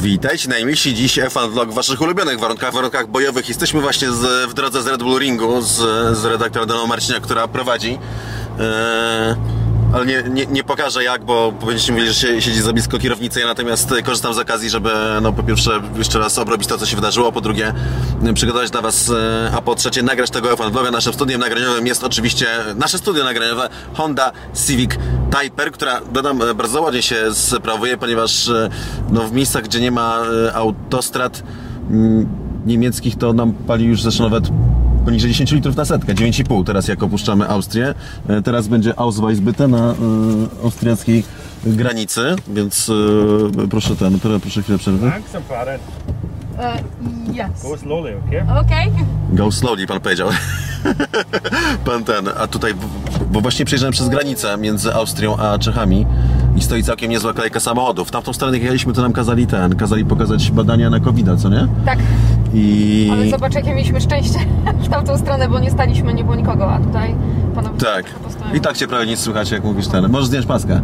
Witajcie najmilsi dziś F1 Vlog w waszych ulubionych warunkach, warunkach bojowych. Jesteśmy właśnie z, w drodze z Red Bull Ringu z, z redaktorem Daną Marcina, która prowadzi. Eee, ale nie, nie, nie pokażę jak, bo będziecie mówili, że siedzi za blisko kierownicy. Ja natomiast korzystam z okazji, żeby no, po pierwsze jeszcze raz obrobić to, co się wydarzyło, po drugie przygotować dla was, e, a po trzecie nagrać tego F1 Vloga. Naszym studiem nagraniowym jest oczywiście nasze studio nagraniowe Honda Civic Typer, która dodam e, bardzo ładnie się sprawuje, ponieważ e, no, w miejscach, gdzie nie ma e, autostrad niemieckich, to nam pali już zresztą nawet poniżej 10 litrów na setkę, 9,5 teraz jak opuszczamy Austrię. E, Teraz będzie Ausweisbitte na e, austriackiej granicy, więc e, proszę ten, proszę chwilę przerwy. Langsam fahren. Uh, yes. Go slowly, okay? Okay. Go slowly, pan powiedział. pan ten, a tutaj, bo właśnie przejeżdżałem przez granicę między Austrią a Czechami i stoi całkiem niezła kolejka samochodów. W tamtą stronę jak jechaliśmy, to nam kazali ten, kazali pokazać badania na covid co nie? Tak, I... ale zobacz jakie mieliśmy szczęście w tamtą stronę, bo nie staliśmy, nie było nikogo, a tutaj panowie Tak. I tak cię prawie nic słychać, jak mówisz ten. Możesz zdjąć maskę.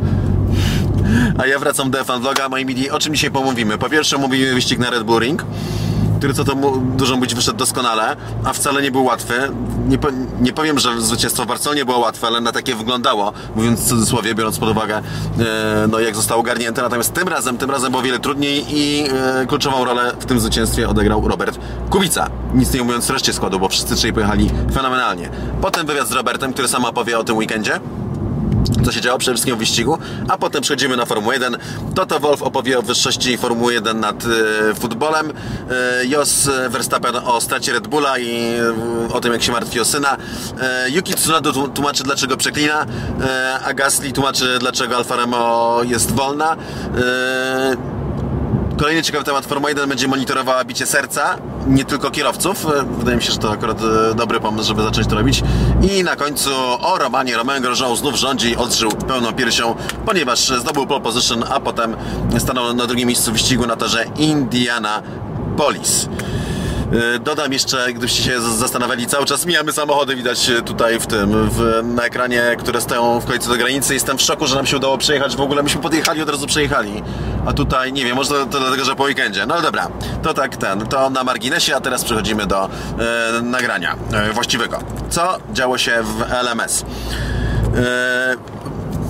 A ja wracam do F1 Vloga, moi mili. O czym dzisiaj pomówimy? Po pierwsze mówimy wyścig na Red Bull Ring, który co to dużo być wyszedł doskonale, a wcale nie był łatwy. Nie, nie powiem, że zwycięstwo w Barcelonie było łatwe, ale na takie wyglądało, mówiąc w cudzysłowie, biorąc pod uwagę, e, no jak zostało ogarnięte. Natomiast tym razem, tym razem było wiele trudniej i e, kluczową rolę w tym zwycięstwie odegrał Robert Kubica. Nic nie mówiąc reszcie składu, bo wszyscy trzej pojechali fenomenalnie. Potem wywiad z Robertem, który sam opowie o tym weekendzie co się działo przede wszystkim w wyścigu, a potem przechodzimy na Formułę 1. Toto Wolf opowie o wyższości Formuły 1 nad e, futbolem, e, Jos Verstappen o stracie Red Bulla i e, o tym, jak się martwi o syna. E, Yuki Tsunoda tłum- tłumaczy, dlaczego przeklina, a Gasly tłumaczy, dlaczego Alfa Romeo jest wolna. Kolejny ciekawy temat Formuła 1 będzie monitorowała bicie serca, nie tylko kierowców. E, Wydaje mi się, że to akurat e, dobry pomysł, żeby zacząć to robić. I na końcu o Romanie Romain Grosjean znów rządzi odżył pełną piersią, ponieważ zdobył pole position, a potem stanął na drugim miejscu wyścigu na torze Indianapolis. E, Dodam jeszcze, gdybyście się zastanawiali, cały czas mijamy samochody, widać e, tutaj w tym, w, na ekranie, które stoją w końcu do granicy. Jestem w szoku, że nam się udało przejechać. W ogóle myśmy podjechali, od razu przejechali. A tutaj, nie wiem, może to, to dlatego, że po weekendzie. No ale dobra, to tak ten, to na marginesie, a teraz przechodzimy do e, nagrania e, właściwego. Co działo się w LMS? E,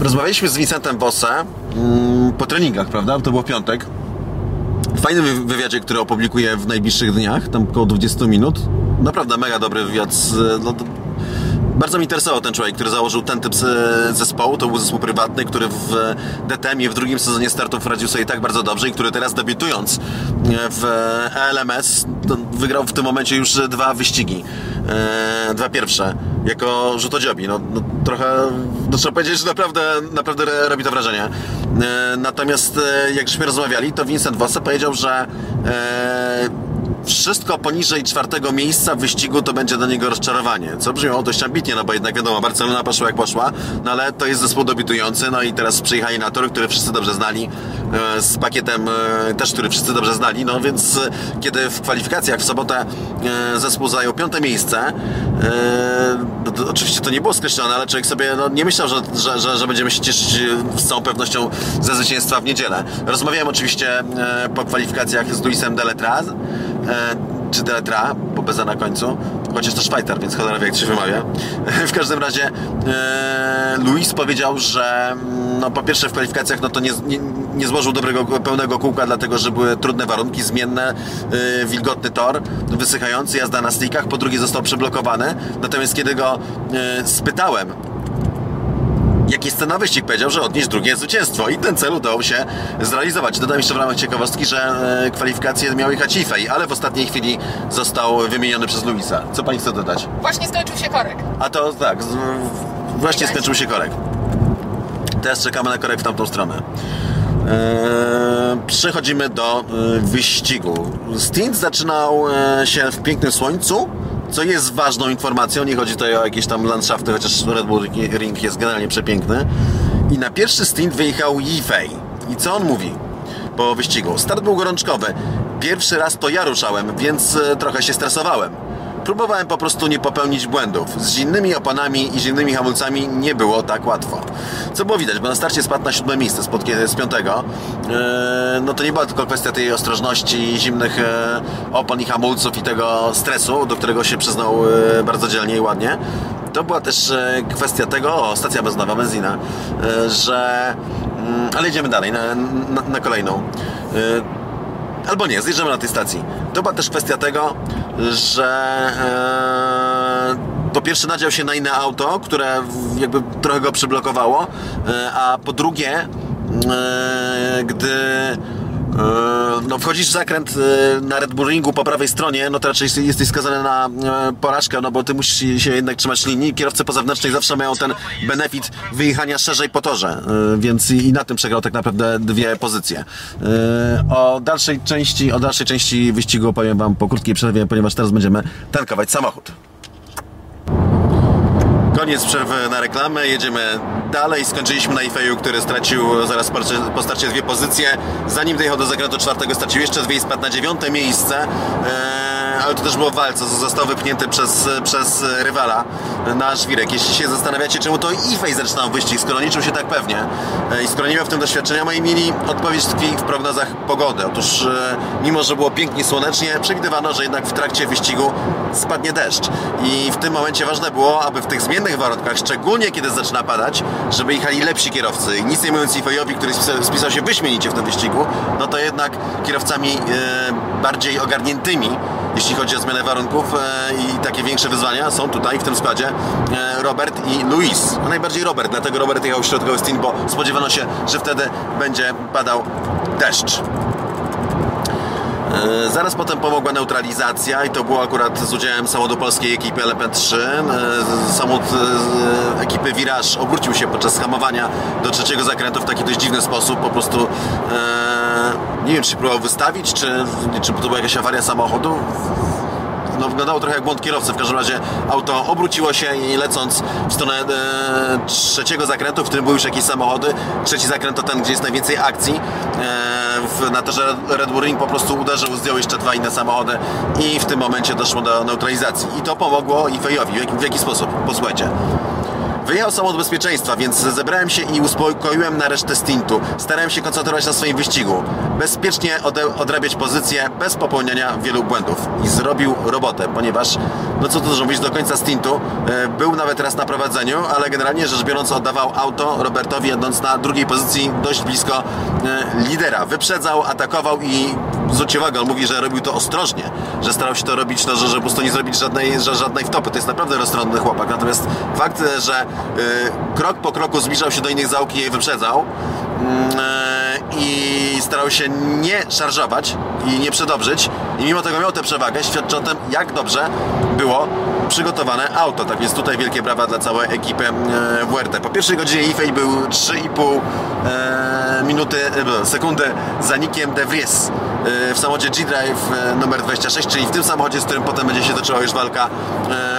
rozmawialiśmy z Vincentem Bosse mm, po treningach, prawda? To było piątek. Fajnym wy- wywiadzie, który opublikuję w najbliższych dniach, tam około 20 minut. Naprawdę mega dobry wywiad. Z, no, bardzo mi interesował ten człowiek, który założył ten typ zespołu. To był zespół prywatny, który w DTM-ie w drugim sezonie startów radził sobie tak bardzo dobrze i który teraz debiutując w LMS to wygrał w tym momencie już dwa wyścigi. E, dwa pierwsze. Jako rzutodziobi. No, no, trochę, no, trzeba powiedzieć, że naprawdę, naprawdę robi to wrażenie. E, natomiast e, jak żeśmy rozmawiali, to Vincent Vosse powiedział, że e, wszystko poniżej czwartego miejsca w wyścigu to będzie dla niego rozczarowanie. Co brzmiało dość ambitnie, no bo jednak wiadomo, Barcelona poszła jak poszła, no ale to jest zespół debiutujący, no i teraz przyjechali na tor, który wszyscy dobrze znali, z pakietem e, też, który wszyscy dobrze znali, no więc e, kiedy w kwalifikacjach w sobotę e, zespół zajął piąte miejsce, e, no to, oczywiście to nie było skreślone, ale człowiek sobie no, nie myślał, że, że, że, że będziemy się cieszyć e, z całą pewnością ze zwycięstwa w niedzielę. Rozmawiałem oczywiście e, po kwalifikacjach z Luisem Deletraz, e, czy Deletra, bez na końcu, chociaż to Szwajcar, więc cholera wie jak się wymawia. W każdym razie e, Luis powiedział, że mm, no, po pierwsze w kwalifikacjach no, to nie, nie, nie złożył dobrego, pełnego kółka, dlatego że były trudne warunki, zmienne, e, wilgotny tor, wysychający, jazda na slickach, po drugie został przeblokowany. Natomiast kiedy go e, spytałem, Jaki jest ten wyścig? Powiedział, że odnieść drugie zwycięstwo i ten cel udało się zrealizować. Dodam jeszcze w ramach ciekawostki, że e, kwalifikacje miał jechać Ifej, ale w ostatniej chwili został wymieniony przez Luisa. Co pani chce dodać? Właśnie skończył się korek. A to tak, właśnie skończył się korek. Teraz czekamy na korek w tamtą stronę. Eee, przechodzimy do e, wyścigu. Stint zaczynał e, się w pięknym słońcu, co jest ważną informacją. Nie chodzi tutaj o jakieś tam landschafty, chociaż Red Bull Ring jest generalnie przepiękny. I na pierwszy stint wyjechał Yifei. I co on mówi? po wyścigu. Start był gorączkowy. Pierwszy raz to ja ruszałem, więc e, trochę się stresowałem. Próbowałem po prostu nie popełnić błędów. Z innymi oponami i z innymi hamulcami nie było tak łatwo. Co było widać, bo na starcie spadł na siódme miejsce z, z piątego. E, no to nie była tylko kwestia tej ostrożności, zimnych e, opon i hamulców i tego stresu, do którego się przyznał e, bardzo dzielnie i ładnie. To była też kwestia tego, o, stacja benzynowa, benzina, że... Mm, ale idziemy dalej, na, na, na kolejną. Albo nie, zjeżdżamy na tej stacji. To była też kwestia tego, że e, po pierwsze nadział się na inne auto, które jakby trochę go przyblokowało, e, a po drugie, e, gdy no, wchodzisz w zakręt e, na Red Bull Ringu po prawej stronie, no to raczej jesteś skazany na e, porażkę, no bo ty musisz się jednak trzymać linii. Kierowcy pozawneczni zawsze mają ten benefit wyjechania szerzej po torze, więc i na tym przegrał tak naprawdę dwie pozycje. O dalszej części, o dalszej części wyścigu powiem Wam po krótkiej przerwie, ponieważ teraz będziemy tankować samochód. Koniec przerwy na reklamę, jedziemy dalej. Skończyliśmy na Ifeju, który stracił zaraz po starcie dwie pozycje. Zanim dojechał do zakrętu czwartego, stracił jeszcze dwie i spadł na dziewiąte miejsce. Eee ale to też było w walce, został wypchnięty przez, przez rywala na żwirek. Jeśli się zastanawiacie, czemu to Ifej zaczynał wyścig, skoro liczył się tak pewnie e, i skoro nie miał w tym doświadczenia, moi mieli odpowiedź tkwi w prognozach pogody. Otóż e, mimo, że było pięknie słonecznie, przewidywano, że jednak w trakcie wyścigu spadnie deszcz. I w tym momencie ważne było, aby w tych zmiennych warunkach, szczególnie kiedy zaczyna padać, żeby jechali lepsi kierowcy. I nic nie mówiąc Ifejowi, który spisał się wyśmienicie w tym wyścigu, no to jednak kierowcami e, bardziej ogarniętymi jeśli chodzi o zmianę warunków e, i takie większe wyzwania są tutaj w tym składzie e, Robert i Luis. A najbardziej Robert, dlatego Robert jechał w środkowy stint, bo spodziewano się, że wtedy będzie padał deszcz. E, zaraz potem pomogła neutralizacja i to było akurat z udziałem samochodu polskiej ekipy LP3. Samochód ekipy Virage obrócił się podczas hamowania do trzeciego zakrętu w taki dość dziwny sposób. Po prostu nie wiem, czy się próbował wystawić, czy, czy to była jakaś awaria samochodu no, wyglądało trochę jak błąd kierowcy. W każdym razie auto obróciło się i lecąc w stronę e, trzeciego zakrętu, w którym były już jakieś samochody. Trzeci zakręt to ten, gdzie jest najwięcej akcji. E, na torze Red Bull Ring po prostu uderzył, zdjął jeszcze dwa inne samochody i w tym momencie doszło do neutralizacji. I to pomogło i Fejowi. W, w jaki sposób? Posłuchajcie. Wyjechał samochód bezpieczeństwa, więc zebrałem się i uspokoiłem na resztę stintu. Starałem się koncentrować na swoim wyścigu. Bezpiecznie odrabiać pozycję, bez popełniania wielu błędów. I zrobił robotę, ponieważ, no co tu dużo mówić, do końca stintu e, był nawet raz na prowadzeniu, ale generalnie rzecz biorąc oddawał auto Robertowi, jadąc na drugiej pozycji dość blisko e, lidera. Wyprzedzał, atakował i zwróćcie uwagę, on mówi, że robił to ostrożnie, że starał się to robić, no, że, że po prostu nie zrobić żadnej, żadnej wtopy. To jest naprawdę roztropny chłopak. Natomiast fakt, że Y, krok po kroku zbliżał się do innych załóg i je wyprzedzał mm, y, i starał się nie szarżować i nie przedobrzyć i mimo tego miał tę przewagę, świadczy o tym, jak dobrze było przygotowane auto. Tak więc tutaj wielkie brawa dla całej ekipy y, WRT. Po pierwszej godzinie Ifej był 3,5 minuty, sekundy za Nikiem De Vries w samochodzie G-Drive numer 26, czyli w tym samochodzie, z którym potem będzie się toczyła już walka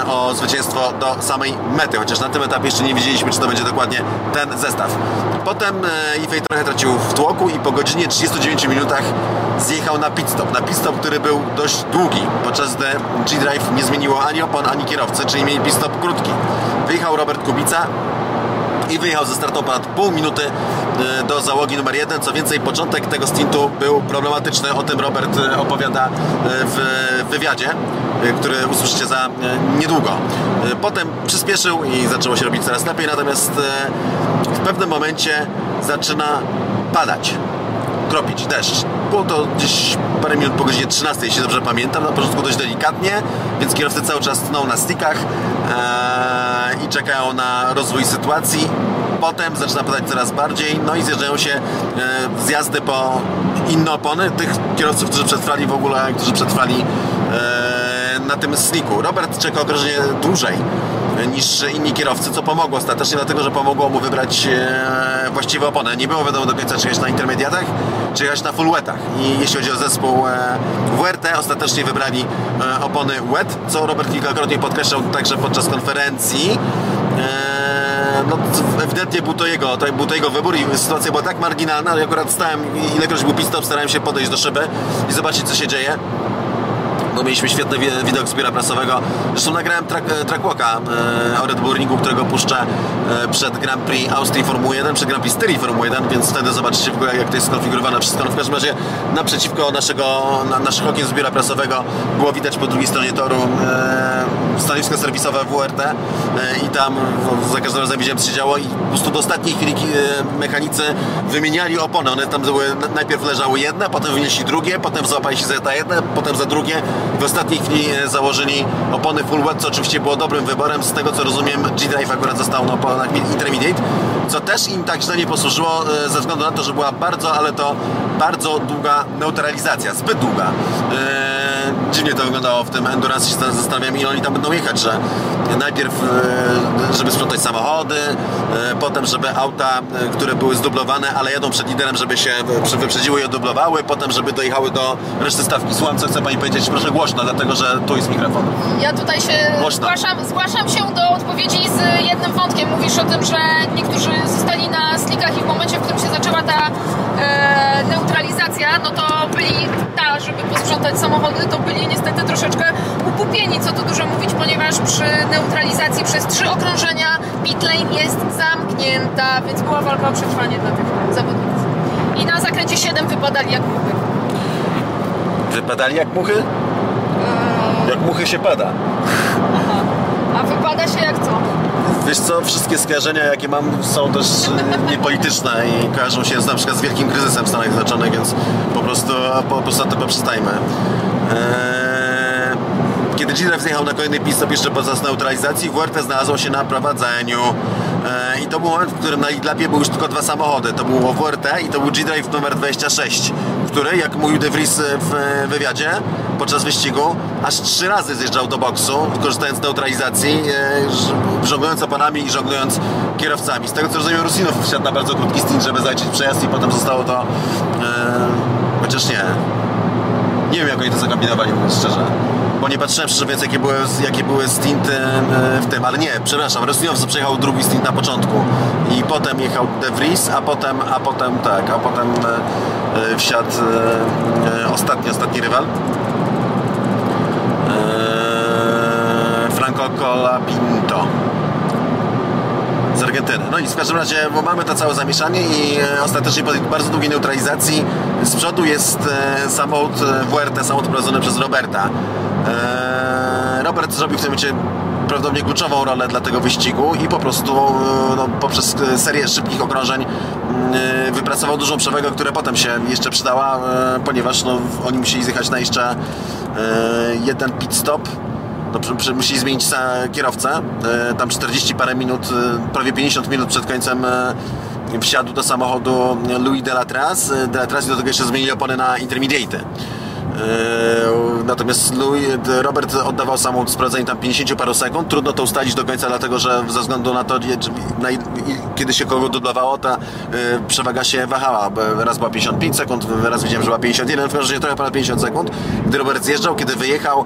o zwycięstwo do samej mety, chociaż na tym etapie jeszcze nie wiedzieliśmy, czy to będzie dokładnie ten zestaw. Potem Ifej trochę tracił w tłoku i po godzinie 39 minutach zjechał na pit stop. Na pit stop, który był dość długi, podczas gdy G-Drive nie zmieniło ani opon, ani kierowcy, czyli mieli pit stop krótki. Wyjechał Robert Kubica, i wyjechał ze stratą ponad pół minuty e, do załogi numer jeden. Co więcej, początek tego stintu był problematyczny. O tym Robert e, opowiada e, w wywiadzie, który usłyszycie za niedługo. Potem przyspieszył i zaczęło się robić coraz lepiej, natomiast w pewnym momencie zaczyna padać kropić deszcz. Było to gdzieś parę minut po godzinie 13, jeśli dobrze pamiętam. Na początku dość delikatnie, więc kierowcy cały czas tną na stickach ee, i czekają na rozwój sytuacji. Potem zaczyna padać coraz bardziej, no i zjeżdżają się e, zjazdy po inne opony tych kierowców, którzy przetrwali w ogóle, którzy przetrwali e, na tym sliku. Robert czeka ogrożenie dłużej niż inni kierowcy, co pomogło ostatecznie, dlatego że pomogło mu wybrać e, właściwe opony. Nie było wiadomo do końca, czy jechać na intermediatach, czy jechać na full wetach. I jeśli chodzi o zespół e, WRT, ostatecznie wybrali e, opony wet, co Robert kilkakrotnie podkreślał także podczas konferencji no ewidentnie był to jego, to był to jego wybór i sytuacja była tak marginalna, że akurat stałem, ilekroć był pit stop, starałem się podejść do szyby i zobaczyć co się dzieje bo mieliśmy świetny wi- widok z biura prasowego. Zresztą nagrałem track, e, trackwalka e, o Red Bull Ringu, którego puszczę e, przed Grand Prix Austrii Formuły 1, przed Grand Prix Styrii Formuły 1, więc wtedy zobaczycie w ogóle jak to jest skonfigurowane wszystko. No w każdym razie naprzeciwko naszego, na, naszych okien z biura prasowego było widać po drugiej stronie toru e, stanowisko serwisowe WRT e, i tam za każdym razem widziałem co się działo i po prostu do ostatniej chwili e, mechanicy wymieniali opony. One tam były, najpierw leżały jedne, potem wynieśli drugie, potem złapali się za te jedne, potem za drugie. W ostatniej chwili e, założyli opony full wet, co oczywiście było dobrym wyborem. Z tego co rozumiem, G-Drive akurat został na oponach intermediate, co też im tak źle nie posłużyło ze względu na to, że była bardzo, ale to bardzo długa neutralizacja, zbyt długa. Dziwnie to wyglądało w tym Endurance, się zastanawiam ile oni tam będą jechać, że najpierw e, żeby sprzątać samochody, e, potem żeby auta, e, które były zdublowane, ale jadą przed liderem, żeby się wyprzedziły i odublowały, potem żeby dojechały do reszty stawki. Słucham, co chce Pani powiedzieć, proszę głośno, dlatego że tu jest mikrofon. Ja tutaj się Głośno. zgłaszam, zgłaszam się do odpowiedzi z jednym wątkiem. Mówisz o tym, że niektórzy zostali na slikach i w momencie, w którym się zaczęła ta e, neutralizacja, no to byli ta, żeby posprzątać samochody, to byli niestety troszeczkę upupieni, co tu dużo mówić, ponieważ przy neutralizacji przez trzy okrążenia pit lane jest zamknięta, więc była walka o przetrwanie dla tych zawodników. I na zakręcie 7 wypadali jak muchy. Wypadali jak muchy? Jak muchy się pada. Aha. A wypada się jak co? Wiesz co, wszystkie skojarzenia jakie mam są też e, niepolityczne i kojarzą się z, na przykład z wielkim kryzysem w Stanach Zjednoczonych, więc po prostu, po, po prostu na to poprzestajmy. Eee, kiedy G-Drive zjechał na kolejny pit stop jeszcze podczas neutralizacji, WRT znalazło się na prowadzeniu. Eee, I to był moment, w którym na Idlapie były już tylko dwa samochody. To było WRT i to był G-Drive numer 26, który, jak mówił De Vries w e, wywiadzie podczas wyścigu, aż trzy razy zjeżdżał do boksu, korzystając z neutralizacji, e, żonglując oponami i żonglując kierowcami. Z tego co rozumiem, Rusinów wsiadł na bardzo krótki stint, żeby zajrzeć przejazd i potem zostało to... E, chociaż nie. Nie wiem, jak oni to zakombinowali, szczerze. Bo nie patrzyłem szczerze jakie były, jakie były stinty e, w tym, ale nie, przepraszam, Rosinow przejechał drugi stint na początku i potem jechał De Vries, a potem, a potem tak, a potem e, e, wsiadł ostatni, ostatni rywal. Franco Colapinto No i w każdym razie bo mamy to całe zamieszanie i e, ostatecznie po bardzo długiej neutralizacji z przodu jest e, samochód e, WRT, samochód prowadzony przez Roberta. Robert zrobił w tym momencie prawdopodobnie kluczową rolę dla tego wyścigu i po prostu no, poprzez serię szybkich okrążeń e, wypracował dużą przewagę, która potem się jeszcze przydała, ponieważ no, oni musieli zjechać na jeszcze jeden pit stop no, przy, przy, musieli zmienić kierowcę. E, tam 40 parę minut, e, prawie 50 minut przed końcem e, wsiadł do samochodu Louis Delatraz. E, Delatraz i do tego jeszcze zmienili opony na intermediate. Natomiast Louis, d- Robert oddawał samochód sprawdzenie tam 50 paru sekund. Trudno to ustalić do końca, dlatego że ze względu na to, kiedy się kogo dublowało, ta e, przewaga się wahała. Raz była 55 sekund, raz widziałem, że była 51, w każdym razie trochę ponad 50 sekund. Gdy Robert zjeżdżał, kiedy wyjechał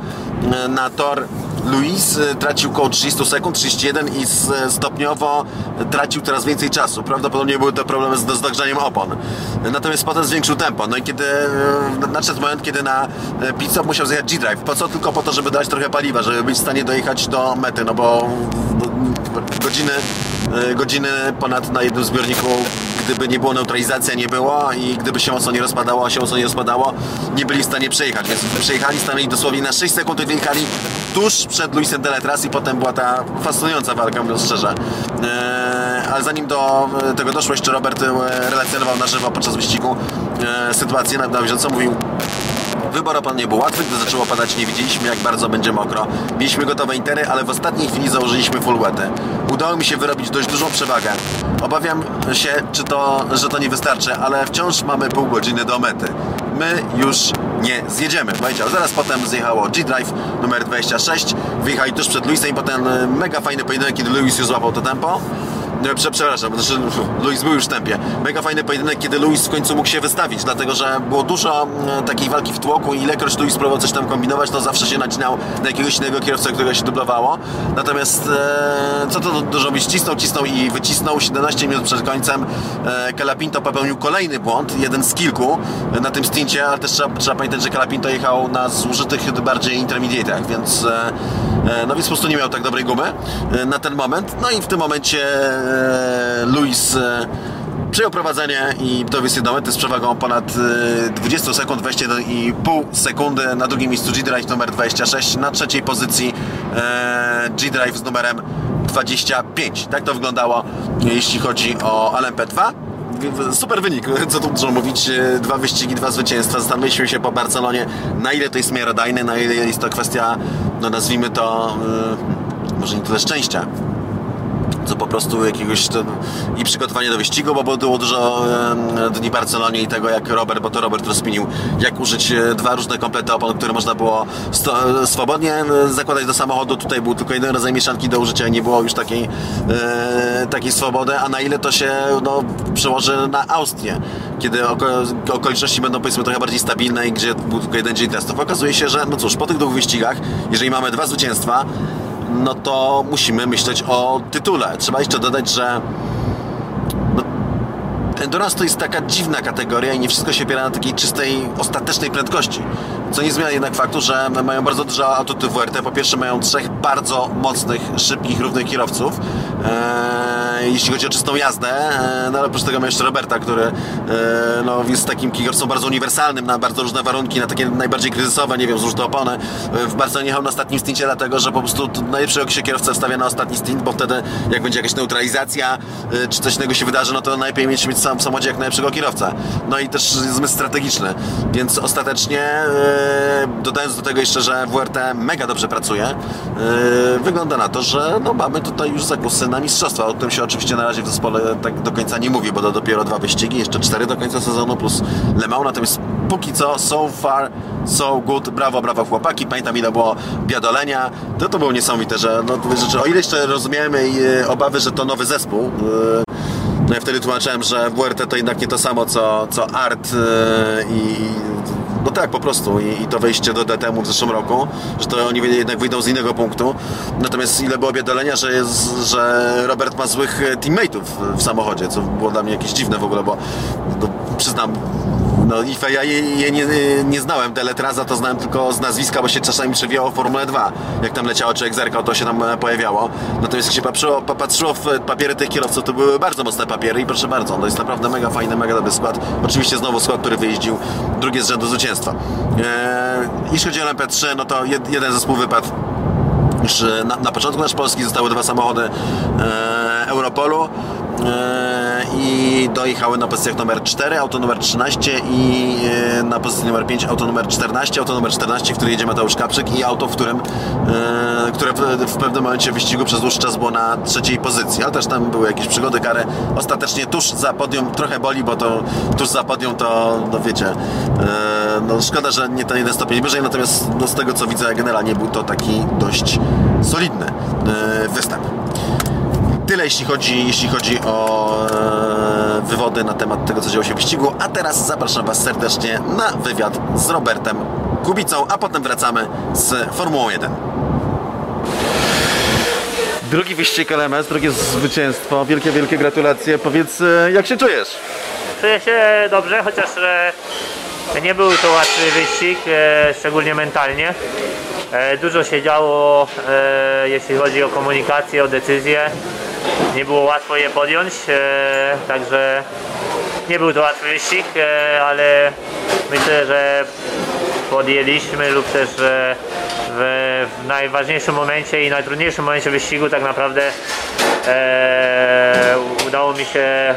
e, na tor Luis e, tracił około 30 sekund, 31 i s- stopniowo tracił coraz więcej czasu. Prawdopodobnie były to problemy z, dogrzaniem opon. Natomiast potem zwiększył tempo. No i kiedy e, nadszedł moment, kiedy na e, stop musiał zjechać G-Drive. Po co? Tylko po to, żeby dać trochę paliwa, żeby być w stanie dojechać do mety, no bo godziny, e, godziny ponad na jednym zbiorniku gdyby nie było neutralizacji, nie było i gdyby się mocno nie rozpadało, a się mocno nie rozpadało, nie byli w stanie przejechać, więc przejechali, stanęli dosłownie na 6 sekund i wyjechali tuż przed Luisem Deletras i potem była ta fascynująca walka, mówiąc szczerze. Eee, ale zanim do e, tego doszło, jeszcze Robert e, relacjonował na żywo podczas wyścigu e, sytuację na, na bieżąco, mówił Wybór opon nie był łatwy, gdy zaczęło padać nie wiedzieliśmy jak bardzo będzie mokro. Mieliśmy gotowe intery, ale w ostatniej chwili założyliśmy full wety. Udało mi się wyrobić dość dużą przewagę. Obawiam się, czy to, że to nie wystarczy, ale wciąż mamy pół godziny do mety. My już nie zjedziemy, powiedział. Zaraz potem zjechało G-Drive numer 26, wyjechali tuż przed Luisem i potem e, mega fajny pojedynek, kiedy Lewis już złapał to tempo. Nie, prze, przepraszam, znaczy Luis był już w tempie. Mega fajny pojedynek, kiedy Luis w końcu mógł się wystawić, dlatego że było dużo mm, takiej walki w tłoku i ilekroć Luis próbował coś tam kombinować, to zawsze się nacinał na jakiegoś innego kierowcę, którego się dublowało. Natomiast e, co to dużo robić? Cisnął, cisnął i wycisnął. 17 minut przed końcem e, Calapinto popełnił kolejny błąd, jeden z kilku na tym stincie, ale też trzeba, trzeba pamiętać, że Calapinto jechał na zużytych bardziej intermediatach, więc e, no więc po prostu nie miał tak dobrej gumy e, na ten moment. No i w tym momencie e, Luis e, przejął prowadzenie i dowiózł się do mety z przewagą ponad e, 20 sekund, 21,5 sekundy. Na drugim miejscu G-Drive numer 26, na trzeciej pozycji e, G-Drive z numerem 25. Tak to wyglądało, jeśli chodzi o LMP2 super wynik, co tu dużo mówić, dwa wyścigi, dwa zwycięstwa, zastanowiliśmy się po Barcelonie, na ile to jest miarodajne, na ile jest to kwestia, no nazwijmy to, e, może nie tyle szczęścia, co po prostu jakiegoś to, i przygotowanie do wyścigu, bo było dużo dni w Barcelonie i tego jak Robert, bo to Robert rozpinił, jak użyć e, dwa różne komplety opon, które można było sto, swobodnie e, zakładać do samochodu. Tutaj był tylko jeden rodzaj mieszanki do użycia nie było już takiej, e, takiej swobody, a na ile to się no, przełoży na Austrię, kiedy oko, okoliczności będą powiedzmy trochę bardziej stabilne i gdzie był tylko jeden dzień testów. Okazuje się, że no cóż, po tych dwóch wyścigach, jeżeli mamy dwa zwycięstwa, no to musimy myśleć o tytule. Trzeba jeszcze dodać, że no, to jest taka dziwna kategoria i nie wszystko się opiera na takiej czystej, ostatecznej prędkości. Co nie zmienia jednak faktu, że mają bardzo dużo atuty WRT. Po pierwsze mają trzech bardzo mocnych, szybkich, równych kierowców. Eee, jeśli chodzi o czystą jazdę, eee, no ale oprócz tego mają jeszcze Roberta, który eee, no, jest takim kierowcą bardzo uniwersalnym na bardzo różne warunki, na takie najbardziej kryzysowe, nie wiem, zróżne opony. Eee, W Barcelonie jechał na ostatnim stincie dlatego, że po prostu najlepszego się kierowca wstawia na ostatni stint, bo wtedy jak będzie jakaś neutralizacja, czy coś innego się wydarzy, no to najlepiej mieć, mieć sam w samochodzie jak najlepszego kierowcę. No i też zmysł strategiczny, więc ostatecznie dodając do tego jeszcze, że WRT mega dobrze pracuje, wygląda na to, że no, mamy tutaj już zakusy na mistrzostwa. O tym się oczywiście na razie w zespole tak do końca nie mówi, bo to dopiero dwa wyścigi, jeszcze cztery do końca sezonu plus Le Mans, natomiast póki co so far so good, brawo, brawo chłopaki, pamiętam ile było biadolenia, to to było niesamowite, że no, rzeczy, o ile jeszcze rozumiemy e, obawy, że to nowy zespół, e, no ja wtedy tłumaczyłem, że WRT to jednak nie to samo co, co Art e, i no tak, po prostu. I, I, to wejście do DTM w zeszłym roku, że to oni jednak wyjdą z innego punktu. Natomiast ile było biedolenia, że, jest, że Robert ma złych teammateów w samochodzie, co było dla mnie jakieś dziwne w ogóle, bo no, przyznam, no i ja je, nie, nie znałem, Deletraza to znałem tylko z nazwiska, bo się czasami przewijało Formule 2. Jak tam leciało, czy zerkał, to się tam pojawiało. Natomiast jak się patrzyło, popatrzyło w papiery tych kierowców, to były bardzo mocne papiery i proszę bardzo, to jest naprawdę mega fajny, mega dobry skład. Oczywiście znowu skład, który wyjeździł drugie z rzędu zwycięstwa. Eee, jeśli chodzi o LMP3, no to jed, jeden zespół wypadł już na, na początku nasz Polski zostały dwa samochody e, Europolu e, i dojechały na pozycjach numer 4, auto numer 13 i e, na pozycji numer 5 auto numer 14, auto numer 14, w którym jedzie Mateusz Kapczyk i auto, w którym e, które w, pewnym momencie wyścigu przez dłuższy czas było na trzeciej pozycji, ale też tam były jakieś przygody, kary. Ostatecznie tuż za podium, trochę boli, bo to tuż za podium to, no wiecie, e, no szkoda, że nie ten jeden stopień wyżej, natomiast no, z tego co widzę generalnie był to taki dość solidny występ. Tyle jeśli chodzi, jeśli chodzi o e, wywody na temat tego, co działo się w wyścigu. A teraz zapraszam Was serdecznie na wywiad z Robertem Kubicą, a potem wracamy z Formułą 1. Drugi wyścig LMS, drugie zwycięstwo. Wielkie, wielkie gratulacje. Powiedz, e, jak się czujesz? Czuję się dobrze, chociaż e, nie był to łatwy wyścig, szczególnie mentalnie. Dużo się działo, jeśli chodzi o komunikację, o decyzje. Nie było łatwo je podjąć, e, także nie był to łatwy wyścig, e, ale myślę, że podjęliśmy lub też e, w, w najważniejszym momencie i najtrudniejszym momencie wyścigu tak naprawdę e, udało mi się e,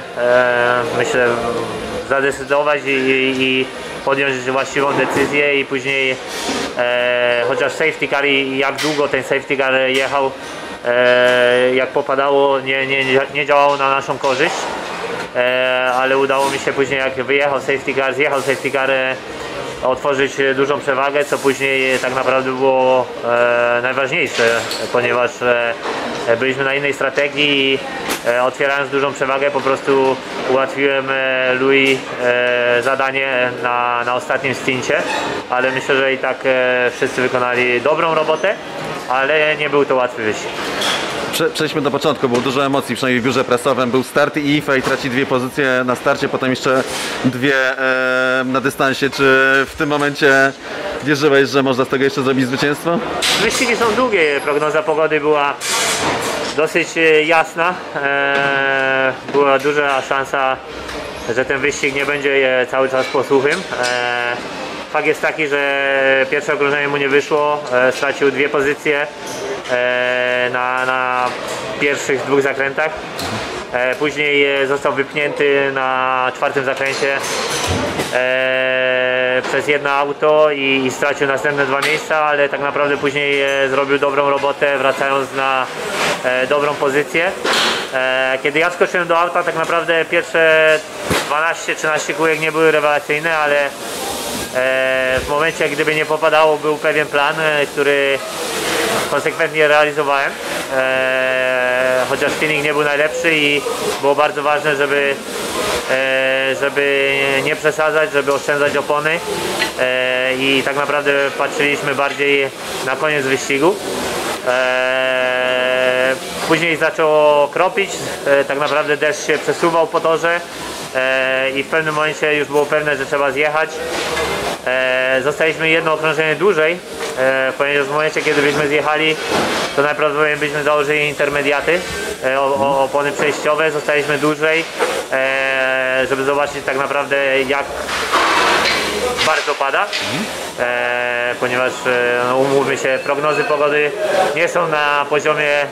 myślę zadecydować i, i, i podjąć właściwą decyzję i później e, chociaż safety car i jak długo ten safety car jechał jak popadało nie, nie, nie działało na naszą korzyść. E, ale udało mi się później jak wyjechał safety car, zjechał safety car e, otworzyć dużą przewagę, co później tak naprawdę było e, najważniejsze, ponieważ e, e, byliśmy na innej strategii i e, otwierając dużą przewagę po prostu ułatwiłem e, Louis e, zadanie na, na ostatnim stincie, ale myślę, że i tak e, wszyscy wykonali dobrą robotę, ale nie był to łatwy wyścig. Prze przejdźmy do początku, było dużo emocji, przynajmniej w biurze prasowym. Był start i Ifej traci dwie pozycje na starcie, potem jeszcze dwie e, na dystansie. Czy w tym momencie wierzyłeś, że można z tego jeszcze zrobić zwycięstwo? Wyścigi są długie, prognoza pogody była dosyć e, jasna. E, była duża szansa, że ten wyścig nie będzie e, cały czas posłuchym. E, fakt jest taki, że pierwsze okrążenie mu nie wyszło, e, stracił dwie pozycje e, na, na pierwszych dwóch zakrętach. E, później został wypchnięty na czwartym zakręcie przez jedno auto i, stracił następne dwa miejsca, ale tak naprawdę później zrobił dobrą robotę, wracając na dobrą pozycję. Kiedy ja skoczyłem do auta, tak naprawdę pierwsze 12-13 kółek nie były rewelacyjne, ale w momencie, gdyby nie popadało, był pewien plan, e, który konsekwentnie realizowałem. E, chociaż feeling nie był najlepszy i było bardzo ważne, żeby, e, żeby nie przesadzać, żeby oszczędzać opony e, i tak naprawdę patrzyliśmy bardziej na koniec wyścigu. E, później zaczęło kropić, e, tak naprawdę deszcz się przesuwał po torze e, i w pewnym momencie już było pewne, że trzeba zjechać. E, zostaliśmy jedno okrążenie dłużej, e, ponieważ w momencie, kiedy byśmy zjechali, to najprawdopodobniej byśmy założyli intermediaty, e, o, o, opony przejściowe, zostaliśmy dłużej, e, żeby zobaczyć tak naprawdę jak bardzo pada, e, ponieważ e, no, umówmy się, prognozy pogody nie są na poziomie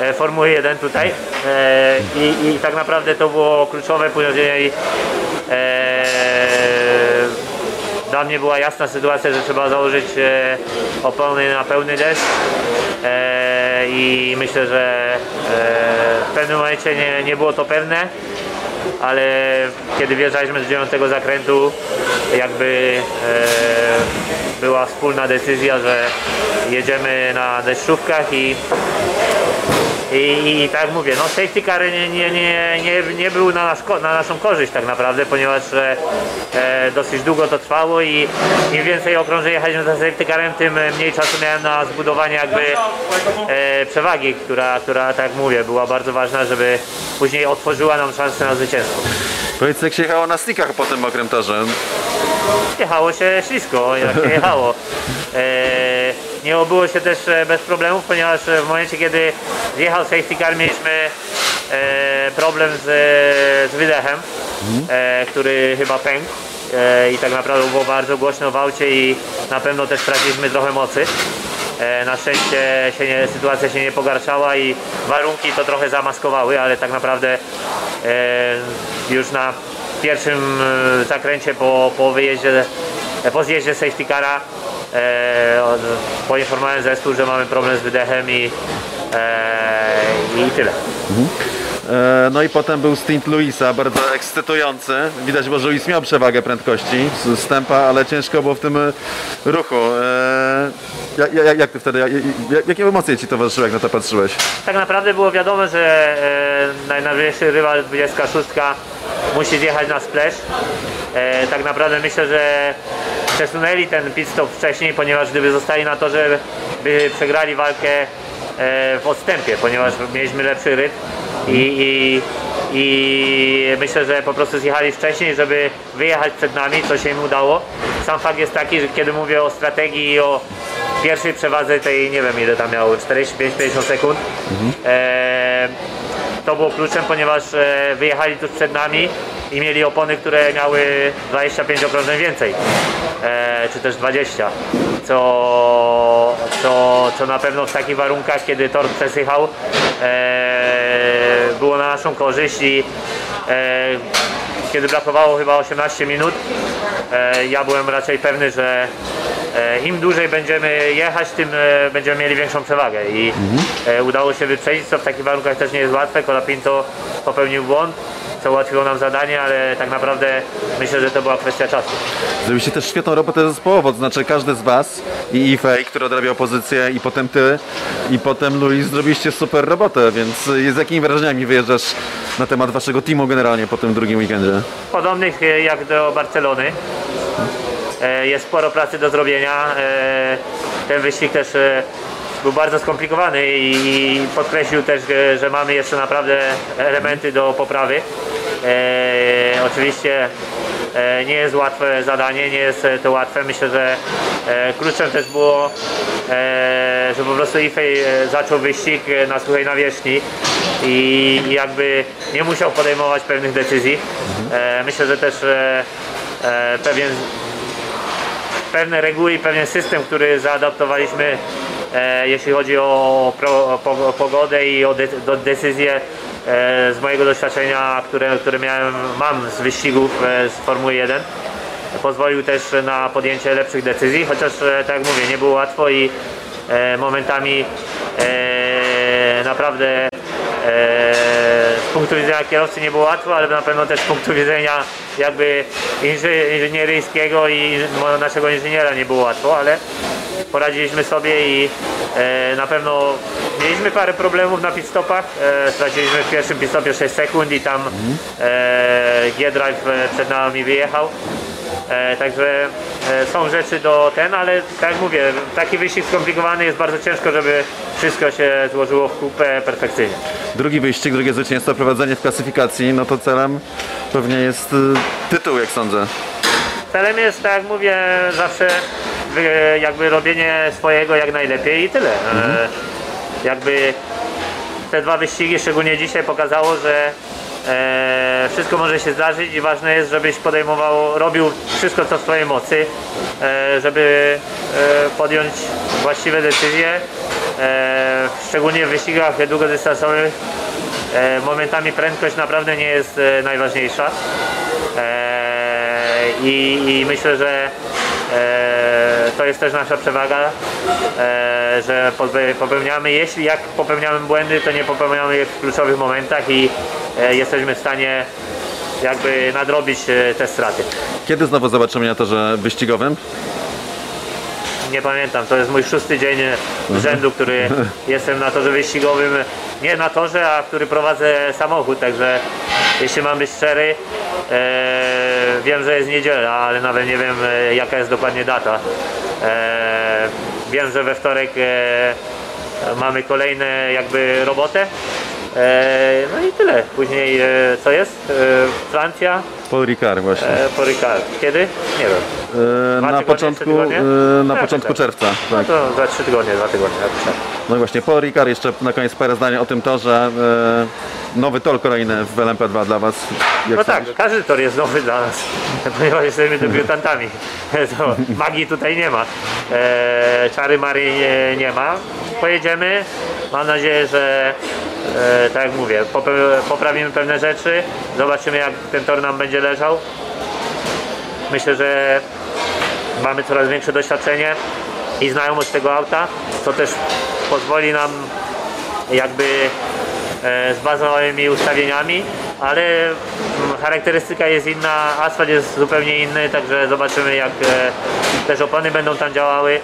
e, Formuły 1 tutaj. E, i, i tak naprawdę to było kluczowe, później e, dla mnie była jasna sytuacja, że trzeba założyć e, opony na pełny deszcz. E, i myślę, że e, w pewnym momencie nie, nie było to pewne, ale kiedy wjeżdżaliśmy z dziewiątego zakrętu, jakby e, była wspólna decyzja, że jedziemy na deszczówkach i i, I tak mówię, no safety car nie, nie, nie, nie, nie był na, nasz, na naszą korzyść tak naprawdę, ponieważ e, e, dosyć długo to trwało i im więcej okrążeń jechaliśmy za safety carem, tym mniej czasu miałem na zbudowanie jakby e, przewagi, która, która tak mówię, była bardzo ważna, żeby później otworzyła nam szansę na zwycięstwo. Powiedz, jak się jechało na stickach po tym mokrym torze? Jechało się ślisko, jak się jechało. E, nie obyło się też e, bez problemów, ponieważ w momencie, kiedy zjechał safety car, mieliśmy e, problem z, z wydechem, e, który chyba pękł. E, I tak naprawdę było bardzo głośno w aucie i na pewno też straciliśmy trochę mocy. E, Na szczęście się nie, sytuacja się nie pogarszała i warunki to trochę zamaskowały, ale tak naprawdę e, już na pierwszym e, zakręcie po, po wyjeździe, e, po zjeździe safety cara e, poinformowałem zespół, że mamy problem z wydechem i, e, i tyle. E, No i potem był stint Luisa, bardzo ekscytujący. Widać że Luis miał przewagę prędkości z stępa, ale ciężko było w tym e, ruchu. E, Jak, jak, jak ty wtedy, jak, jak, jakie emocje ci towarzyszyły, jak na to patrzyłeś? Tak naprawdę było wiadomo, że e, naj- najbliższy rywal 26 musi zjechać na splash. E, tak naprawdę myślę, że przesunęli ten pit stop wcześniej, ponieważ gdyby zostali na torze, by przegrali walkę e, w odstępie, ponieważ mieliśmy lepszy rytm i, i, i myślę, że po prostu zjechali wcześniej, żeby wyjechać przed nami, co się im udało. Sam fakt jest taki, że kiedy mówię o strategii i o pierwszej przewadze tej, nie wiem ile tam miało, 45-50 sekund, e, to było kluczem, ponieważ e, wyjechali tuż przed nami i mieli opony, które miały 25 okrążeń więcej, e, czy też 20, co, co, co na pewno w takich warunkach, kiedy tor przesychał, e, było na naszą korzyść i kiedy brakowało chyba 18 minut, ja byłem raczej pewny, że im dłużej będziemy jechać, tym e, będziemy mieli większą przewagę i e, udało się wyprzedzić, co w takich warunkach też nie jest łatwe. Colapinto popełnił błąd, co ułatwiło nam zadanie, ale tak naprawdę myślę, że to była kwestia czasu. Zrobiliście też świetną robotę zespołową, to znaczy każdy z Was i Ifej, który odrabiał pozycję i potem Ty i potem Luis zrobiliście super robotę, więc z jakimi wrażeniami wyjeżdżasz na temat Waszego teamu generalnie po tym drugim weekendzie? Podobnych e, jak do Barcelony. E, Jest sporo pracy do zrobienia. E, Ten wyścig też e, był bardzo skomplikowany i podkreślił też, że mamy jeszcze naprawdę elementy do poprawy. Oczywiście nie jest łatwe zadanie, nie jest to łatwe. Myślę, że kluczem też było, że po prostu Ifej zaczął wyścig na suchej nawierzchni i jakby nie musiał podejmować pewnych decyzji. Myślę, że też pewien pewne reguły i pewien system, który zaadaptowaliśmy, e, jeśli chodzi o, pogodę i o decyzje e, z mojego doświadczenia, które, które miałem, mam z wyścigów e, z Formuły 1. Pozwolił też na podjęcie lepszych decyzji, chociaż tak jak mówię, nie było łatwo i momentami naprawdę punktu widzenia kierowcy nie było łatwo, ale na pewno też z punktu widzenia jakby inży- inżynieryjskiego i naszego inżyniera nie było łatwo, ale poradziliśmy sobie i e, na pewno mieliśmy parę problemów na pit stopach. E, straciliśmy w pierwszym pit stopie 6 sekund i tam e, G-Drive przed nami wyjechał. E, także są rzeczy do ten, ale tak jak mówię, taki wyścig skomplikowany jest bardzo ciężko, żeby wszystko się złożyło w kupę perfekcyjnie. Drugi wyścig, drugie zwycięstwo, prowadzenie w klasyfikacji, no to celem pewnie jest y, tytuł, jak sądzę. Celem jest, tak jak mówię, zawsze wy- jakby robienie swojego jak najlepiej i tyle. E, jakby te dwa wyścigi, szczególnie dzisiaj, pokazało, że e, wszystko może się zdarzyć i ważne jest, żebyś podejmował, robił wszystko co w twojej mocy, e, żeby e, podjąć właściwe decyzje, szczególnie w wyścigach długodystansowych. Momentami prędkość naprawdę nie jest najważniejsza. I, myślę, że to jest też nasza przewaga, e, że pope- popełniamy, jeśli jak popełniamy błędy, to nie popełniamy je w kluczowych momentach i e, jesteśmy w stanie jakby nadrobić e, te straty. Kiedy znowu zobaczymy na torze wyścigowym? Nie pamiętam, to jest mój szósty dzień z rzędu, który jestem na torze wyścigowym. Nie na torze, a który prowadzę samochód, także jeśli mam być szczery, e, wiem, że jest niedziela, ale nawet nie wiem e, jaka jest dokładnie data. E, wiem, że we wtorek e, mamy kolejne jakby robotę. E, no i tyle. Później e, co jest? E, Francja, Paul Ricard właśnie. e, po Ricard. Kiedy? Nie wiem. E, na tygodnie, początku, e, na Tak, początku tak. czerwca. No Tak. to za trzy tygodnie, dwa tygodnie. jakoś tak. No i właśnie, Paul Ricard, jeszcze na koniec parę zdań o tym torze. E, nowy tor kolejny w LMP2 dla Was. Jak No tak, każdy tor jest nowy dla nas, ponieważ jesteśmy debiutantami. To magii tutaj nie ma. E, czary Marii nie, nie ma. Pojedziemy. Mam nadzieję, że e, tak jak mówię, poprawimy pewne rzeczy. Zobaczymy jak ten tor nam będzie leżał. Myślę, że mamy coraz większe doświadczenie i znajomość tego auta, co też pozwoli nam jakby e, z bazowymi ustawieniami, ale mm, charakterystyka jest inna, asfalt jest zupełnie inny, także zobaczymy jak e, też opony będą tam działały,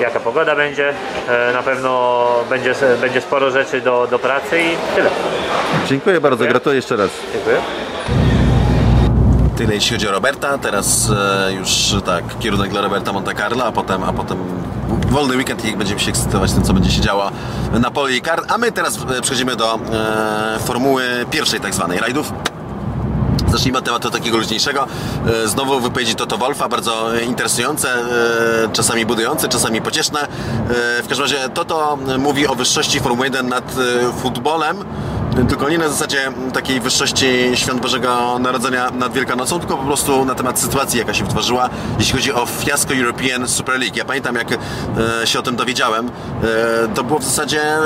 jaka pogoda będzie. E, Na pewno będzie, będzie sporo rzeczy do, do pracy i tyle. Dziękuję bardzo, gratuluję jeszcze raz. Dziękuję. Tyle jeśli chodzi o Roberta, teraz e, już tak, kierunek dla Roberta Monte Carlo, a potem, a potem wolny weekend i będziemy się ekscytować tym, co będzie się działo na polu Ricard. A my teraz e, przechodzimy do e, formuły pierwszej tak zwanej, rajdów. Zacznijmy od tematu takiego luźniejszego. Znowu wypowiedzi Toto Wolfa, bardzo interesujące, czasami budujące, czasami pocieszne. W każdym razie Toto mówi o wyższości Formuły 1 nad futbolem, tylko nie na zasadzie takiej wyższości Świąt Bożego Narodzenia nad Wielkanocą, tylko po prostu na temat sytuacji, jaka się wytworzyła, jeśli chodzi o fiasko European Super League. Ja pamiętam, jak e, się o tym dowiedziałem, e, to było w zasadzie e,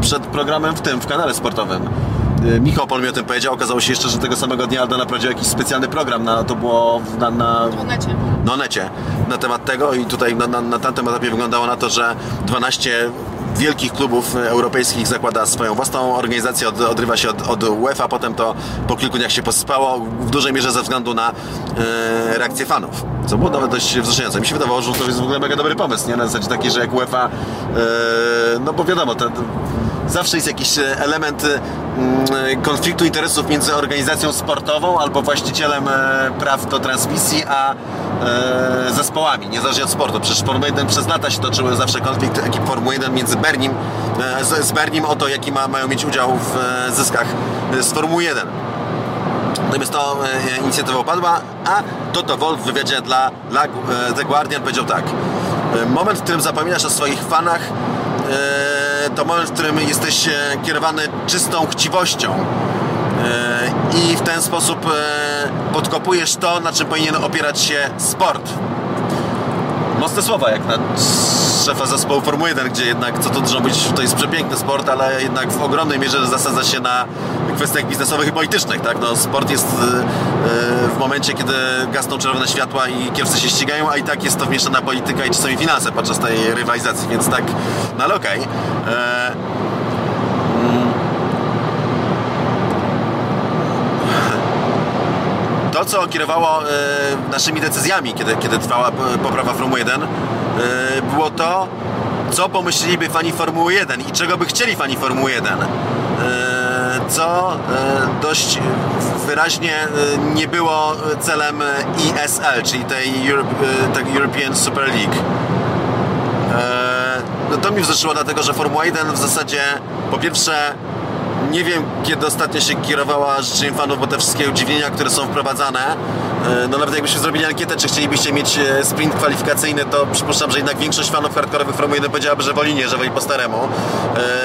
przed programem w tym, w kanale sportowym. Y, Michał Pol mi o tym powiedział, okazało się jeszcze, że tego samego dnia Aldona prowadził jakiś specjalny program, na, to było w- na, na, necie. na necie na temat tego i tutaj na, na, na tamtym etapie wyglądało na to, że 12 wielkich klubów e, europejskich zakłada swoją własną organizację, od, odrywa się od, od UEFA, potem to po kilku dniach się posypało, w dużej mierze ze względu na e, reakcję fanów, co było nawet dość wzruszające. Mi się wydawało, że to jest w ogóle mega dobry pomysł, nie? Na zasadzie taki, że jak UEFA, e, no bo wiadomo, to, to zawsze jest jakiś e, element mm, konfliktu interesów między organizacją sportową albo właścicielem e, praw do transmisji, a e, zespołami, niezależnie od sportu. Przecież Formuła 1 przez lata się toczyły zawsze konflikt ekip Formuły 1 między Bernim, e, z, z Bernim o to, jaki ma, mają mieć udział w e, zyskach e, z Formuły 1. Natomiast to e, inicjatywa upadła, a Toto Wolf w wywiadzie dla, dla e, The Guardian powiedział tak. E, Moment, w którym zapominasz o swoich fanach, e, to moment, w którym jesteś e, kierowany czystą chciwością. E, I w ten sposób e, podkopujesz to, na czym powinien opierać się sport. Mocne słowa, jak na szefa zespołu Formuły 1, gdzie jednak, co to dużo mówić, to jest przepiękny sport, ale jednak w ogromnej mierze zasadza się na kwestiach biznesowych i politycznych, tak? No, sport jest y, y, w momencie, kiedy gasną czerwone światła i kierowcy się ścigają, a i tak jest to wmieszana polityka i czasami finanse podczas tej rywalizacji, więc tak, no ale okej. E, co kierowało e, naszymi decyzjami, kiedy, kiedy trwała poprawa Formuły 1, e, było to, co pomyśleliby fani Formuły 1 i czego by chcieli fani Formuły 1. E, co dość wyraźnie nie było celem ESL, czyli tej Europe, tej European Super League. No to mi wzruszyło dlatego, że Formuła 1 w zasadzie po pierwsze nie wiem kiedy ostatnio się kierowała życzeniem fanów, bo te wszystkie udziwnienia, które są wprowadzane, e, no nawet jakbyśmy zrobili ankietę, czy chcielibyście mieć e, sprint kwalifikacyjny, to przypuszczam, że jednak większość fanów hardkorowych Formuły 1 powiedziałaby, że woli nie, że woli po staremu.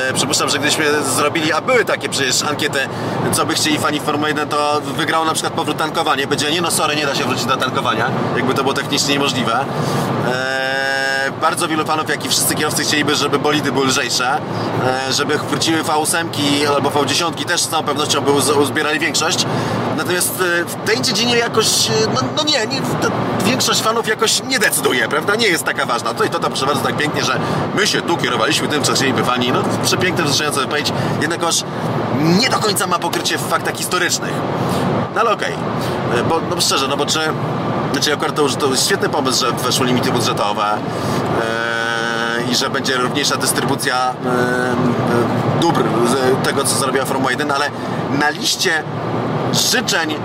E, Przypuszczam, że gdybyśmy zrobili, a były takie przecież ankiety, co by chcieli fani Formuły 1, to wygrało na przykład powrót tankowanie. Będzie, nie no sorry, nie da się wrócić do tankowania, jakby to było technicznie niemożliwe. Bardzo wielu fanów, jak i wszyscy kierowcy chcieliby, żeby bolidy były lżejsze, e, żeby wróciły V8 albo V10 też z całą pewnością by uz- uzbierali większość. Natomiast e, w tej dziedzinie jakoś, e, no, no nie, nie większość fanów jakoś nie decyduje, prawda? Nie jest taka ważna. To i to, to proszę bardzo tak pięknie, że my się tu kierowaliśmy tym, co chcieliby fani. No przepiękne, wzruszające wypowiedź, jednakoż nie do końca ma pokrycie w faktach historycznych. No ale okej, E, bo no szczerze, no bo czy znaczy akurat to, to świetny pomysł, że weszły limity budżetowe e, i że będzie równiejsza dystrybucja e, e, dóbr tego, co zrobiła Formuła 1, ale na liście życzeń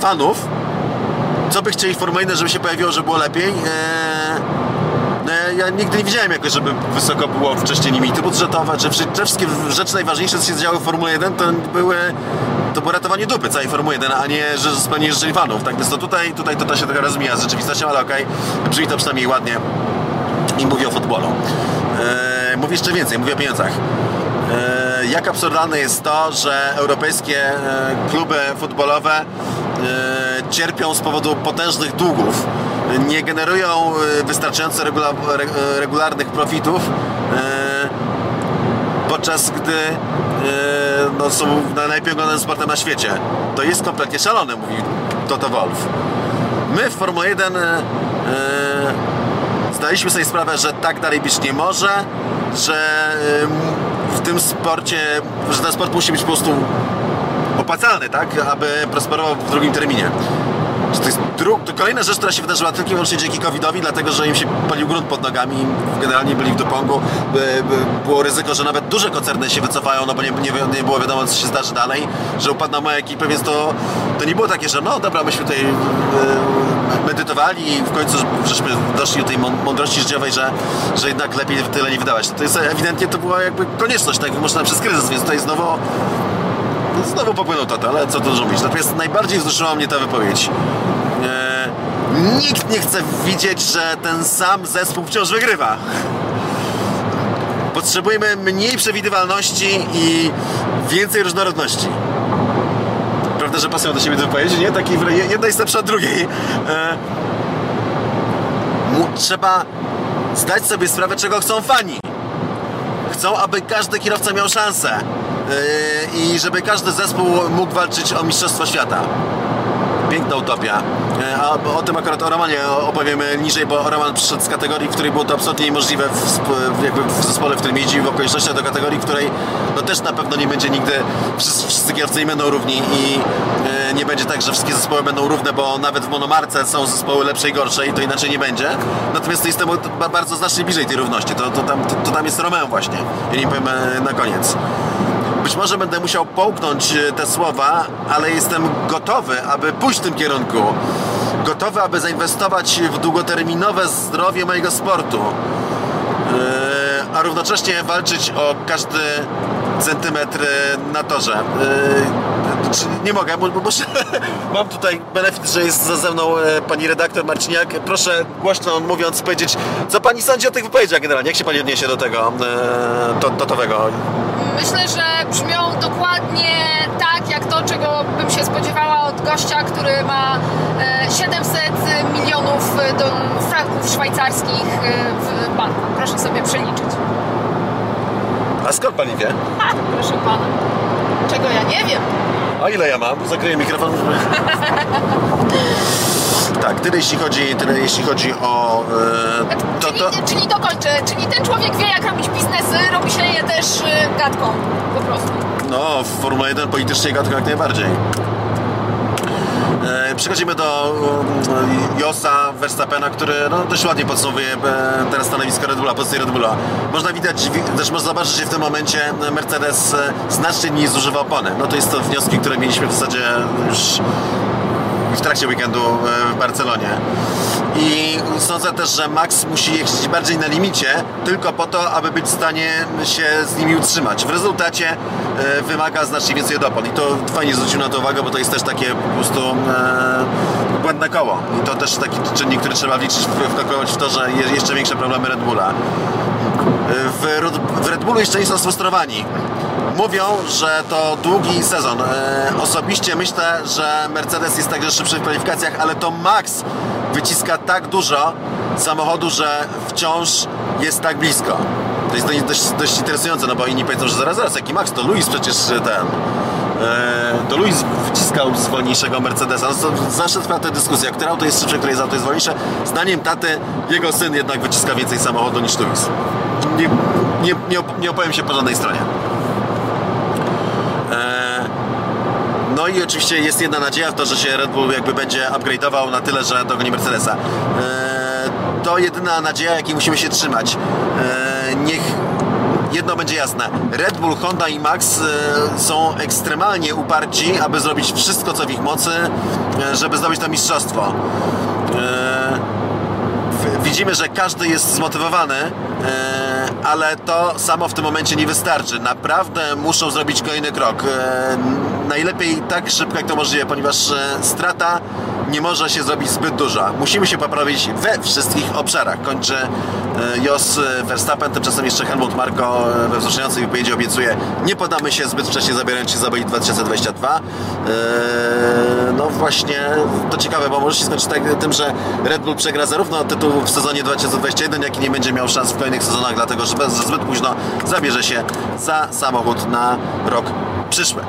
fanów, co by chcieli w Formule 1, żeby się pojawiło, żeby było lepiej, no ja- nigdy nie widziałem jakoś, żeby wysoko było wcześniej limity budżetowe, czy wszystkie rzeczy najważniejsze, co się działy w Formule 1, to były to było ratowanie dupy całej Formuły 1, a nie że spełnienie życzeń fanów. Tak więc to tutaj, tutaj to, to się trochę rozmija z rzeczywistością, ale okej, brzmi to przynajmniej ładnie i mówi o futbolu. E, mówi jeszcze więcej, mówi o pieniądzach. E, jak absurdalne jest to, że europejskie e, kluby futbolowe e, cierpią z powodu potężnych długów, nie generują e, wystarczająco regula, re, e, regularnych profitów, e, podczas gdy no, są na- najlepiej oglądanym sportem na świecie. To jest kompletnie szalone, mówi Toto Wolf. My w Formule 1 e, e, zdaliśmy sobie sprawę, że tak dalej być nie może, że e, m, w tym sporcie, że ten sport musi być po prostu opłacalny, tak, aby prosperował w drugim terminie. Że To jest dru- kolejna rzecz, która się wydarzyła tylko i wyłącznie dzięki COVID-owi, dlatego że im się palił grunt pod nogami, generalnie byli w dopongu. By, by, było ryzyko, że nawet duże koncerny się wycofają, no bo nie, nie, nie było wiadomo, co się zdarzy dalej, że upadną małe ekipy, więc to, to nie było takie, że no dobra, myśmy tutaj e, medytowali i w końcu żeśmy doszli do tej mą- mądrości życiowej, że, że jednak lepiej tyle nie wydawać. To jest ewidentnie to była jakby konieczność, tak wymuszona przez kryzys, więc tutaj znowu Znowu popłynął tata, ale co tu mówić. Natomiast najbardziej wzruszyła mnie ta wypowiedź. E, nikt nie chce widzieć, że ten sam zespół wciąż wygrywa. Potrzebujemy mniej przewidywalności i więcej różnorodności. Prawda, że pasują do siebie te wypowiedzi, nie? Taki, jedna jest lepsza od drugiej. E, trzeba zdać sobie sprawę, czego chcą fani. Chcą, aby każdy kierowca miał szansę i żeby każdy zespół mógł walczyć o Mistrzostwo Świata. piękna utopia. E, A o tym akurat o Romanie opowiemy niżej, bo Roman przyszedł z kategorii, w której było to absolutnie niemożliwe w, jakby w zespole, w którym jeździ w okolicznościach do kategorii, w której no też na pewno nie będzie nigdy, wszyscy, wszyscy kierowcy nie będą równi i e, nie będzie tak, że wszystkie zespoły będą równe, bo nawet w monomarce są zespoły lepsze i gorsze i to inaczej nie będzie. Natomiast to jest temu ba- bardzo znacznie bliżej tej równości. To, to, tam, to, to tam jest Romeo właśnie. Ja nie powiem e, na koniec. Być może będę musiał połknąć e, te słowa, ale jestem gotowy, aby pójść w tym kierunku. Gotowy, aby zainwestować w długoterminowe zdrowie mojego sportu. E, A równocześnie walczyć o każdy centymetr na torze. E, Nie mogę, bo muszę. Mam tutaj benefit, że jest ze mną pani redaktor Marciniak. Proszę głośno mówiąc powiedzieć, co pani sądzi o tych wypowiedziach generalnie. Jak się pani odniesie do tego to, totowego? Myślę, że brzmią dokładnie tak, jak to, czego bym się spodziewała od gościa, który ma e, 700 milionów e, franków szwajcarskich e, w banku. Proszę sobie przeliczyć. A skąd pani wie? Ha, proszę pana. Czego ja nie wiem. A ile ja mam? Zakryję mikrofon. tak, tyle jeśli chodzi, tyle jeśli chodzi o e, to, czyli, to, czyli dokończę. Czyli ten człowiek wie, jak robić biznesy, robi się je też e, gadką. Po prostu. No, w Formuła 1 politycznie gadka jak najbardziej. E, Przechodzimy do Josa Verstappena, który no, dość ładnie podsumowuje e, teraz stanowisko Red Bulla, pozycję Red Bulla. Można widać, wi- też można zobaczyć, że w tym momencie Mercedes e, znacznie mniej zużywa opony. No to jest to wnioski, które mieliśmy w zasadzie już w trakcie weekendu e, w Barcelonie. I sądzę też, że Max musi jeździć bardziej na limicie, tylko po to, aby być w stanie się z nimi utrzymać. W rezultacie e, wymaga znacznie więcej od opon. I to fajnie zwrócił na to uwagę, bo to jest też takie po prostu e, błędne koło. I to też taki czynnik, który trzeba wliczyć, w- wkalkulować w to, że je- jeszcze większe problemy Red Bulla. W, Red- Bullu jeszcze nie są sfrustrowani. Mówią, że to długi sezon. E, osobiście myślę, że Mercedes jest także szybszy w kwalifikacjach, ale to Max wyciska tak dużo samochodu, że wciąż jest tak blisko. To jest dość, dość, interesujące, no bo inni powiedzą, że zaraz, zaraz, jaki Max, to Luis przecież ten... E, to Luis wyciskał z wolniejszego Mercedesa. No, zawsze trwa ta dyskusja, które auto jest szybsze, które auto jest wolniejsze. Zdaniem taty, jego syn jednak wyciska więcej samochodu niż Luis. Nie, nie, nie, op- nie opowiem się po żadnej stronie. E, no i oczywiście jest jedna nadzieja w to, że się Red Bull jakby będzie upgrade'ował na tyle, że dogoni Mercedesa. E, to jedyna nadzieja, jakiej musimy się trzymać. E, niech jedno będzie jasne. Red Bull, Honda i Max e, są ekstremalnie uparci, aby zrobić wszystko, co w ich mocy, e, żeby zdobyć to mistrzostwo. E, widzimy, że każdy jest zmotywowany, ale to samo w tym momencie nie wystarczy. Naprawdę muszą zrobić kolejny krok. Najlepiej tak szybko, jak to możliwe, ponieważ strata nie może się zrobić zbyt duża. Musimy się poprawić we wszystkich obszarach. Kończy e, Jos Verstappen, tymczasem jeszcze Helmut Marko e, we wzruszającej wypowiedzi obiecuje nie podamy się zbyt wcześnie zabierając się za bolid 2022. E, No właśnie, to ciekawe, bo może się skończyć tak, tym, że Red Bull przegra zarówno tytuł w sezonie 2021, jak i nie będzie miał szans w kolejnych sezonach, dlatego że zbyt późno zabierze się za samochód na rok przyszły.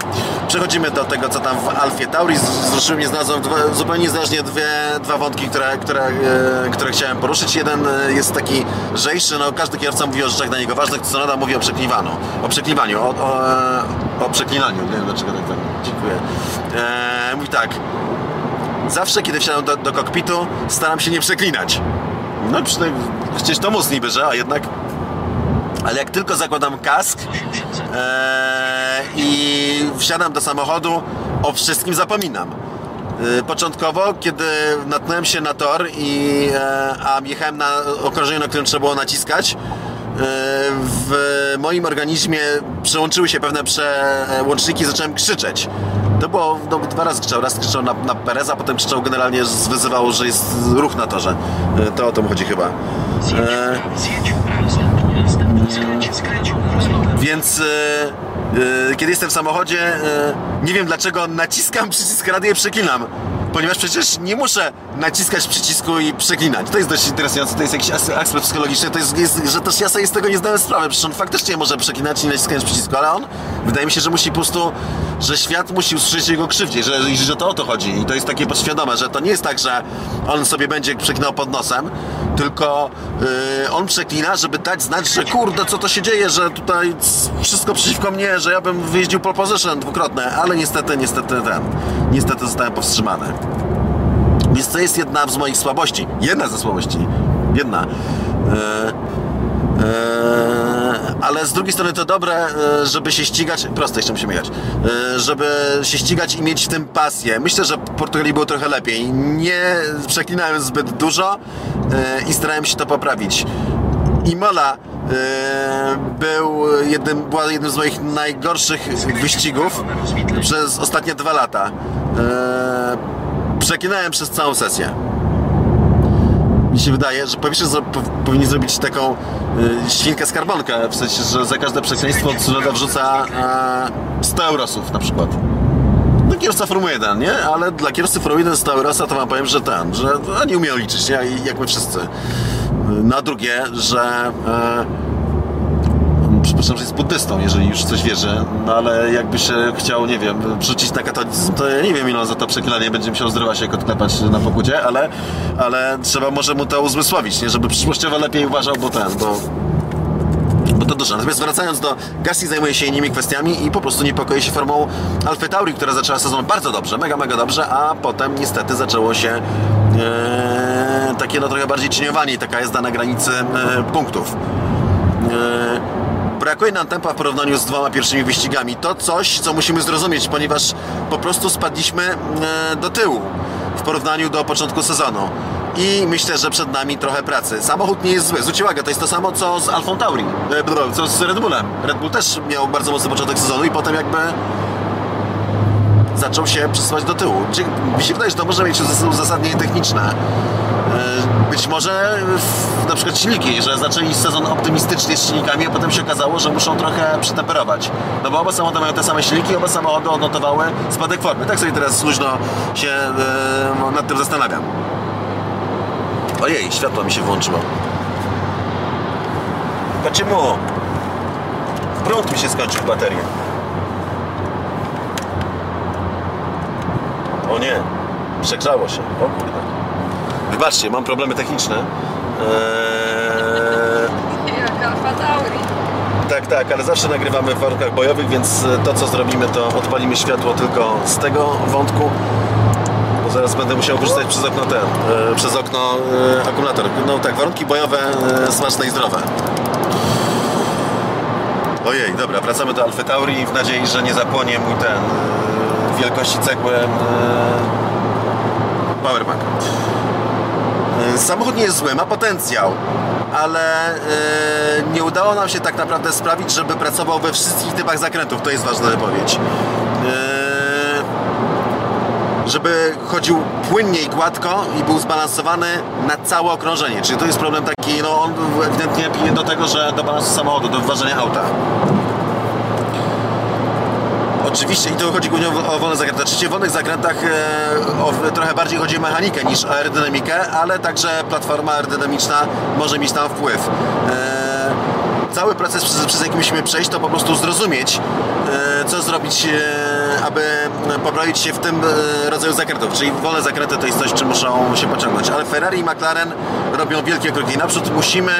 Przechodzimy do tego, co tam w Alfie Tauri. Z- Wzruszyły mnie znalazłem dwa, zupełnie niezależnie dwie, dwa wątki, które, które, e, które chciałem poruszyć. Jeden e, jest taki lżejszy, no każdy kierowca mówi o rzeczach dla niego ważnych, Tsunoda mówi o przekliwaniu, o przekliwaniu, o, o, o przeklinaniu, nie wiem dlaczego tak, tak. dziękuję. E, mówi tak, zawsze kiedy wsiadam do, do kokpitu, staram się nie przeklinać. No przecież to mus niby, że, a jednak ale jak tylko zakładam kask e, i wsiadam do samochodu, o wszystkim zapominam. E, Początkowo, kiedy natknąłem się na tor i e, a jechałem na okrążeniu, na którym trzeba było naciskać, e, w moim organizmie przełączyły się pewne przełączniki i zacząłem krzyczeć. To było, no, dwa razy krzyczał. Raz krzyczał na, na Pereza, potem krzyczał generalnie, wyzywał, że jest ruch na torze. E, To o tym chodzi chyba. E, Zjedź w prawo, następnie skręć, skręć. Więc e, kiedy jestem w samochodzie, e, nie wiem dlaczego naciskam przycisk radia i przeklinam. Ponieważ przecież nie muszę naciskać przycisku i przeklinać. To jest dość interesujące, to jest jakiś as- aspekt psychologiczny, to jest, jest, że też ja sobie z tego nie zdałem sprawy, przecież on faktycznie może przeklinać i naciskać przycisku, ale on, wydaje mi się, że musi po prostu, że świat musi usłyszeć jego krzywdzie, że, że to o to chodzi i to jest takie podświadome, że to nie jest tak, że on sobie będzie przeklinał pod nosem, tylko yy, on przeklina, żeby dać znać, że kurde, co to się dzieje, że tutaj wszystko przeciwko mnie, że ja bym wyjeździł pole position dwukrotne, ale niestety, niestety ten, niestety zostałem powstrzymany. Więc to jest jedna z moich słabości. Jedna ze słabości. Jedna. E, e, ale z drugiej strony to dobre, e, żeby się ścigać. Proste, musimy jechać. E, żeby się ścigać i mieć w tym pasję. Myślę, że w Portugalii było trochę lepiej. Nie przeklinałem zbyt dużo i starałem się to poprawić. Imola był jednym, była jednym z moich najgorszych wyścigów przez ostatnie dwa lata. Przeklinałem przez całą sesję. Mi się wydaje, że powinni, zro- zrobić taką y, świnkę skarbonkę, w sensie, że za każde przekleństwo Tsunoda wrzuca e, 100 eurosów na przykład. No kierowca Formuły 1, nie? Ale dla kierowcy Formuły 1 100 eurosa to wam powiem, że ten, że oni umieją liczyć, nie? Jak my wszyscy. Y, Na drugie, że e, przepraszam, że jest buddystą, jeżeli już coś wierzy, no ale jakby się chciał, nie wiem, przerzucić na katolicyzm, to ja nie wiem, ile on za to przeklinanie będzie musiał zdrowa się odklepać na pokucie, ale, ale trzeba może mu to uzmysłowić, nie? Żeby przyszłościowo lepiej uważał, bo ten, bo bo to dużo. Natomiast wracając do Gasly zajmuje się innymi kwestiami i po prostu niepokoi się formą Alfa Tauri, która zaczęła sezon bardzo dobrze, mega, mega dobrze, a potem niestety zaczęło się e, takie no trochę bardziej cieniowanie i taka jazda na granicy e, punktów. E, Brakuje nam tempa w porównaniu z dwoma pierwszymi wyścigami. To coś, co musimy zrozumieć, ponieważ po prostu spadliśmy e, do tyłu w porównaniu do początku sezonu. I myślę, że przed nami trochę pracy. Samochód nie jest zły. Zwróćcie uwagę, to jest to samo co z Alfą Tauri, e, bro, co z Red Bullem. Red Bull też miał bardzo mocny początek sezonu i potem jakby zaczął się przesuwać do tyłu. Mi się wydaje, że to może mieć uzas- uzasadnienie techniczne. E, Być może w, na przykład silniki, że zaczęli sezon optymistycznie z silnikami, a potem się okazało, że muszą trochę przytemperować. No bo oba samochody mają te same silniki, oba samochody odnotowały spadek formy. Tak sobie teraz luźno się e, nad tym zastanawiam. Ojej, światło mi się włączyło. Dlaczego? Prąd mi się skończył w baterii. O nie, przegrzało się. O kurde. Wybaczcie, mam problemy techniczne. Eee, Jak tak, tak, ale zawsze nagrywamy w warunkach bojowych, więc to co zrobimy, to odpalimy światło tylko z tego wątku. Bo zaraz będę musiał korzystać przez okno ten, e, przez okno e, akumulator. No tak, warunki bojowe e, smaczne i zdrowe. Ojej, dobra, wracamy do Alfy Tauri w nadziei, że nie zapłonie mój ten wielkości cegły powerbank. Samochód nie jest zły, ma potencjał, ale e, nie udało nam się tak naprawdę sprawić, żeby pracował we wszystkich typach zakrętów. To jest ważna wypowiedź. E, żeby chodził płynnie i gładko i był zbalansowany na całe okrążenie. Czyli to jest problem taki, no on ewidentnie pije do tego, że do balansu samochodu, do wyważenia auta. Oczywiście i to chodzi głównie o, wolne zakręty. Oczywiście w wolnych zakrętach e, o, trochę bardziej chodzi o mechanikę niż o aerodynamikę, ale także platforma aerodynamiczna może mieć tam wpływ. E, cały proces, przez, przez jaki musimy przejść, to po prostu zrozumieć, e, co zrobić, aby poprawić się w tym rodzaju zakrętów. Czyli wolne zakręty to jest coś, czym muszą się pociągnąć. Ale Ferrari i McLaren robią wielkie kroki naprzód. Musimy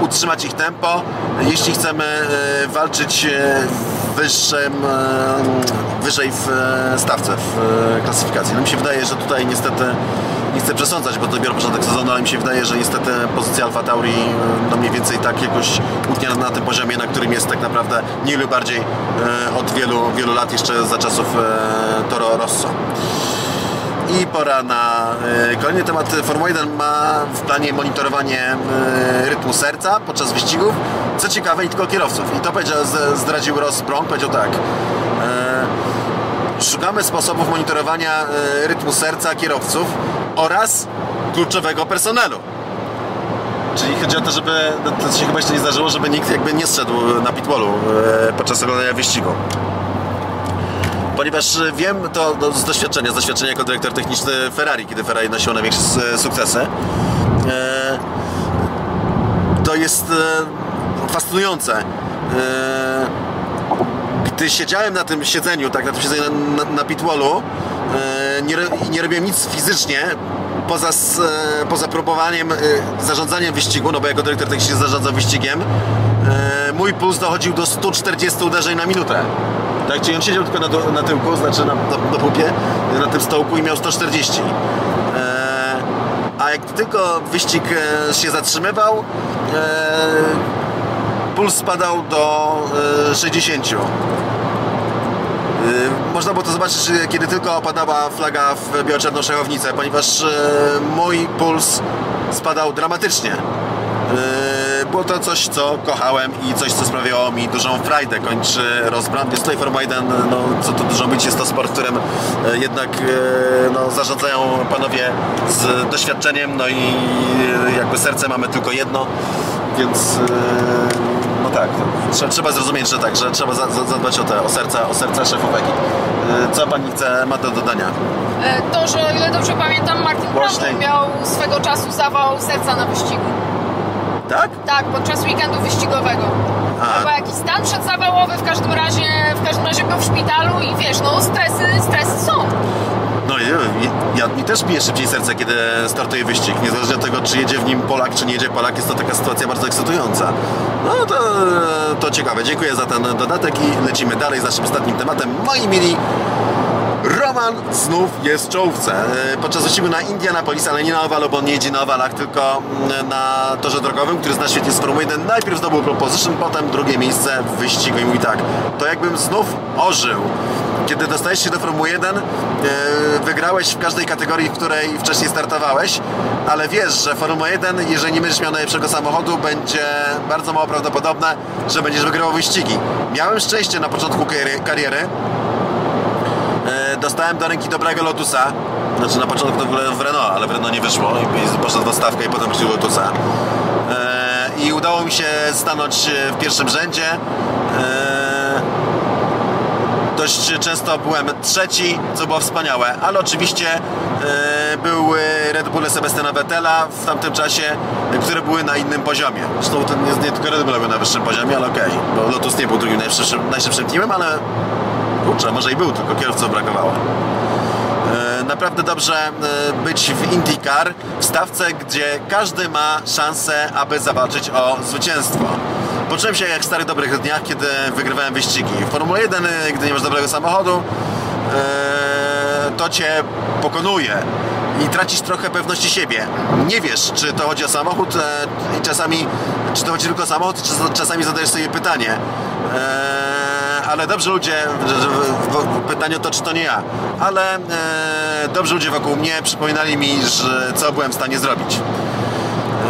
utrzymać ich tempo, jeśli chcemy walczyć wyższym, wyżej w e, stawce, w e, klasyfikacji. No mi się wydaje, że tutaj niestety nie chcę przesądzać, bo to dopiero początek sezonu, ale mi się wydaje, że niestety pozycja Alfa Tauri no mniej więcej tak jakoś utnie na tym poziomie, na którym jest tak naprawdę mniej lub bardziej e, od wielu, wielu lat, jeszcze za czasów Toro Rosso. I pora na kolejny temat. Formuła 1 ma w planie monitorowanie rytmu serca podczas wyścigów. Co ciekawe, i tylko kierowców. I to powiedział, zdradził Ross Brown, powiedział tak. E, Szukamy sposobów monitorowania e, rytmu serca kierowców oraz kluczowego personelu. Czyli chodzi o to, żeby, no to się chyba jeszcze nie zdarzyło, żeby nikt jakby nie zszedł na pitwallu e, podczas oglądania wyścigu. ponieważ e, wiem to do, z doświadczenia, z doświadczenia jako dyrektor techniczny Ferrari, kiedy Ferrari nosiło największe s- sukcesy. E, to jest e, fascynujące. E, gdy siedziałem na tym siedzeniu, tak na tym siedzeniu na, na, na pitwallu, e, nie, nie robiłem nic fizycznie poza, e, poza próbowaniem, zarządzaniem wyścigu, no bo jako dyrektor techniczny zarządzał wyścigiem, e, mój puls dochodził do 140 uderzeń na minutę. Tak, czyli on siedział tylko na, do- na tyłku, znaczy na, na, na pupie, na tym stołku i miał 140. E, a jak tylko wyścig się zatrzymywał, puls spadał do e, 60. E, Można było to zobaczyć, e, kiedy tylko opadała flaga w biało-czarną szachownicę, ponieważ e, mój puls spadał dramatycznie. E, Było to coś, co kochałem i coś, co sprawiało mi dużą frajdę. Kończy rozbram. Jest tutaj Formuła 1, no, co tu dużo mówić, jest to sport, którym e, jednak e, no, zarządzają panowie z doświadczeniem, no i e, jakby serce mamy tylko jedno, więc e, tak, trzeba, trzeba zrozumieć, że tak, że trzeba za, za, zadbać o te, o serca, o serca szefów ekip. E, Co pani chce, ma do dodania? E, To, że o ile dobrze pamiętam, Martin. Brundle miał swego czasu zawał serca na wyścigu. Tak? Tak, podczas weekendu wyścigowego. A. Chyba jakiś stan przedzawałowy, w każdym razie w każdym razie był w szpitalu i wiesz, no stresy, stresy są. No ja, mi też bije szybciej serce, kiedy startuje wyścig. Niezależnie od tego, czy jedzie w nim Polak, czy nie jedzie Polak, jest to taka sytuacja bardzo ekscytująca. No to, to ciekawe. Dziękuję za ten dodatek i lecimy dalej z naszym ostatnim tematem. Moi mili, Roman znów jest w czołówce. E, Podczas wyścigu na Indianapolis, ale nie na owalu, bo on nie jedzie na owalach, tylko mm, na torze drogowym, który zna świetnie z Formuły 1. Najpierw zdobył pole position, potem drugie miejsce w wyścigu i mówi tak, to jakbym znów ożył. Kiedy dostajesz się do Formuły 1, e, wygrałeś w każdej kategorii, w której wcześniej startowałeś, ale wiesz, że Formuła 1, jeżeli nie będziesz miał najlepszego samochodu, będzie bardzo mało prawdopodobne, że będziesz wygrywał wyścigi. Miałem szczęście na początku kariery, dostałem do ręki dobrego Lotusa. Znaczy na początku to w ogóle w Renault, ale w Renault nie wyszło i poszedł w i potem wrócił Lotusa. E, I udało mi się stanąć e, w pierwszym rzędzie. E, dość często byłem trzeci, co było wspaniałe, ale oczywiście były Red Bulle Sebastiana Vettela w tamtym czasie, które były na innym poziomie. Zresztą to nie, nie tylko Red Bull były na wyższym poziomie, ale okej, bo Lotus nie był drugim najszybszym, najszybszym teamem, ale Kurczę, może i był, tylko kierowców brakowało. E, Naprawdę dobrze e, być w IndyCar, w stawce, gdzie każdy ma szansę, aby zawalczyć o zwycięstwo. Poczułem się jak w starych dobrych dniach, kiedy wygrywałem wyścigi. W Formule 1, e, gdy nie masz dobrego samochodu, to cię pokonuje i tracisz trochę pewności siebie. Nie wiesz, czy to chodzi o samochód i czasami, czy to chodzi tylko o samochód, czy czasami zadajesz sobie pytanie. Ale dobrzy ludzie, pytanie to, czy to nie ja, ale e, dobrzy ludzie wokół mnie przypominali mi, że co byłem w stanie zrobić.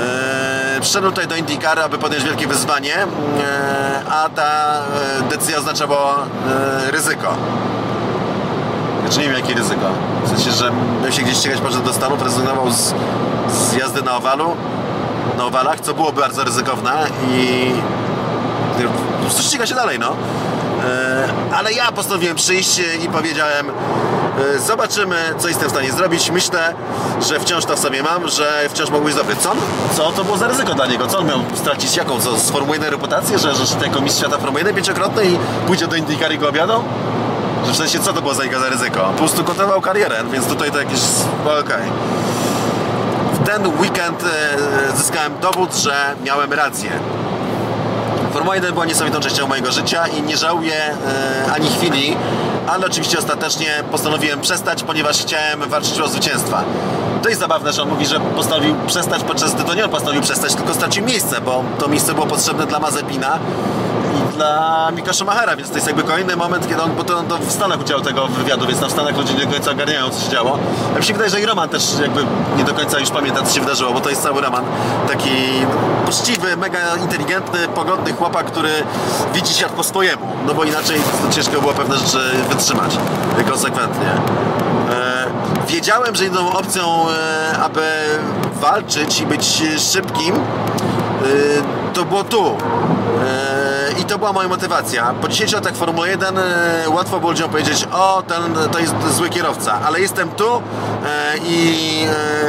E, Przyszedłem tutaj do IndyCar, aby podjąć wielkie wyzwanie, e, a ta e, decyzja oznaczała e, ryzyko. Znaczy nie wiem jakie ryzyko. W sensie, że miał się gdzieś ścigać poszedł do Stanów, rezygnował z, z jazdy na owalu, na owalach, co było bardzo ryzykowne i po prostu ściga się dalej, no. E, Ale ja postanowiłem przyjść i powiedziałem e, zobaczymy, co jestem w stanie zrobić. Myślę, że wciąż to w sobie mam, że wciąż być dobry. Co, co to było za ryzyko dla niego? Co on miał stracić? Jaką? Co, z Formuły 1 reputację? Że, że jako mistrz świata Formuły 1 pięciokrotny i pójdzie do IndyCar i go objadą? Że w sensie, co to było za jego za ryzyko? Po prostu kontynuował karierę, więc tutaj to jakieś... no, Okej. W ten weekend e, zyskałem dowód, że miałem rację. Formuła 1 była niesamowitą częścią mojego życia i nie żałuję e, ani chwili, ale oczywiście ostatecznie postanowiłem przestać, ponieważ chciałem walczyć o zwycięstwa. To jest zabawne, że on mówi, że postanowił przestać, podczas gdy to nie on postanowił przestać, tylko stracił miejsce, bo to miejsce było potrzebne dla Mazepina i dla Mika Schumachera, więc to jest jakby kolejny moment, kiedy on, bo to, to w Stanach udział tego wywiadu, więc w Stanach ludzie nie do końca ogarniają, co się działo. Ja mi się wydaje, że i Roman też jakby nie do końca już pamięta, co się wydarzyło, bo to jest cały Roman taki poczciwy, mega inteligentny, pogodny chłopak, który widzi świat po swojemu, no bo inaczej ciężko było pewne rzeczy wytrzymać konsekwentnie. E, wiedziałem, że jedyną opcją, e, aby walczyć i być szybkim, Y, to było tu. I to była moja motywacja. Po 10 latach Formuły 1 e, łatwo było ludziom powiedzieć, o, ten to jest zły kierowca, ale jestem tu e, i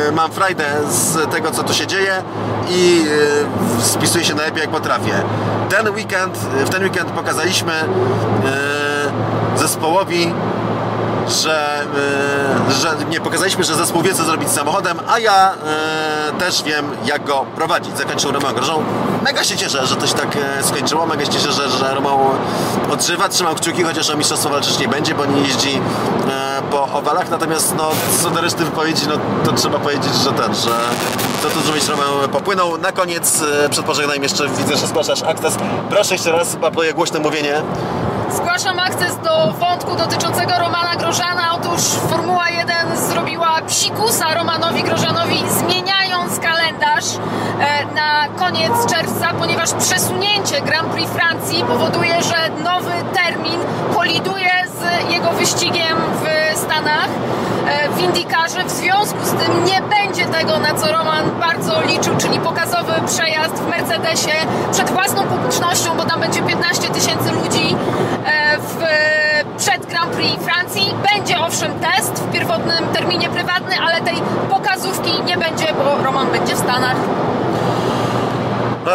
e, mam frajdę z tego, co tu się dzieje i spisuję się najlepiej, jak potrafię. Ten weekend, w ten weekend pokazaliśmy zespołowi, że, że nie pokazaliśmy, że zespół wie co zrobić z samochodem, a ja też wiem jak go prowadzić. Zakończył Grożą. Mega się cieszę, że to się tak e, skończyło. Mega się cieszę, że, że Romeo odżywa. Trzymam kciuki, chociaż o mistrzostwo walczyć nie będzie, bo nie jeździ e, po owalach. Natomiast no, co do reszty wypowiedzi, no to trzeba powiedzieć, że ten, że to tu zrobić Romeo popłynął. Na koniec, e, przed pożegnaniem jeszcze widzę, że zgłaszasz akces. Proszę jeszcze raz, papluję głośne mówienie. Zgłaszam akces do wątku dotyczącego Romana Grożana. Otóż Formuła 1 zrobiła psikusa Romanowi Grożanowi, zmieniając kalendarz e, na koniec czerwca, ponieważ przesunięcie Grand Prix Francji powoduje, że nowy termin koliduje z jego wyścigiem w Stanach e, w Indykarze. W związku z tym nie będzie tego, na co Roman bardzo liczył, czyli pokazowy przejazd w Mercedesie przed własną publicznością, bo tam będzie 15 tysięcy ludzi przed Grand Prix Francji. Będzie owszem test w pierwotnym terminie prywatny, ale tej pokazówki nie będzie, bo Roman będzie w Stanach.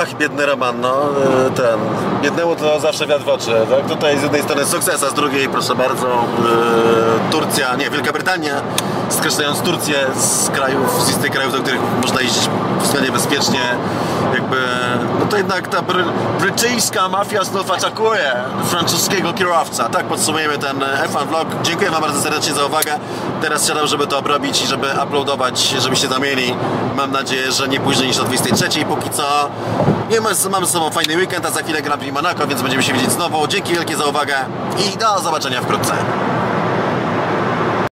Ach, biedny Roman, no e, ten. Biednemu to zawsze wiatr w oczy. Tak? Tutaj z jednej strony sukces, a z drugiej, proszę bardzo, e, Turcja, nie, Wielka Brytania, skreślając Turcję z krajów, z listy krajów, do których można jeździć względnie bezpiecznie, jakby, no to jednak ta bry, brytyjska mafia znów atakuje francuskiego kierowca. Tak podsumujemy ten F1 vlog. Dziękuję Wam bardzo serdecznie za uwagę. Teraz siadam, żeby to obrobić i żeby uploadować, żebyście tam mieli. Mam nadzieję, że nie później niż o 23. Póki co nie mamy, ze sobą fajny weekend, a za chwilę Grand Prix Monaco, więc będziemy się widzieć znowu. Dzięki wielkie za uwagę i do zobaczenia wkrótce.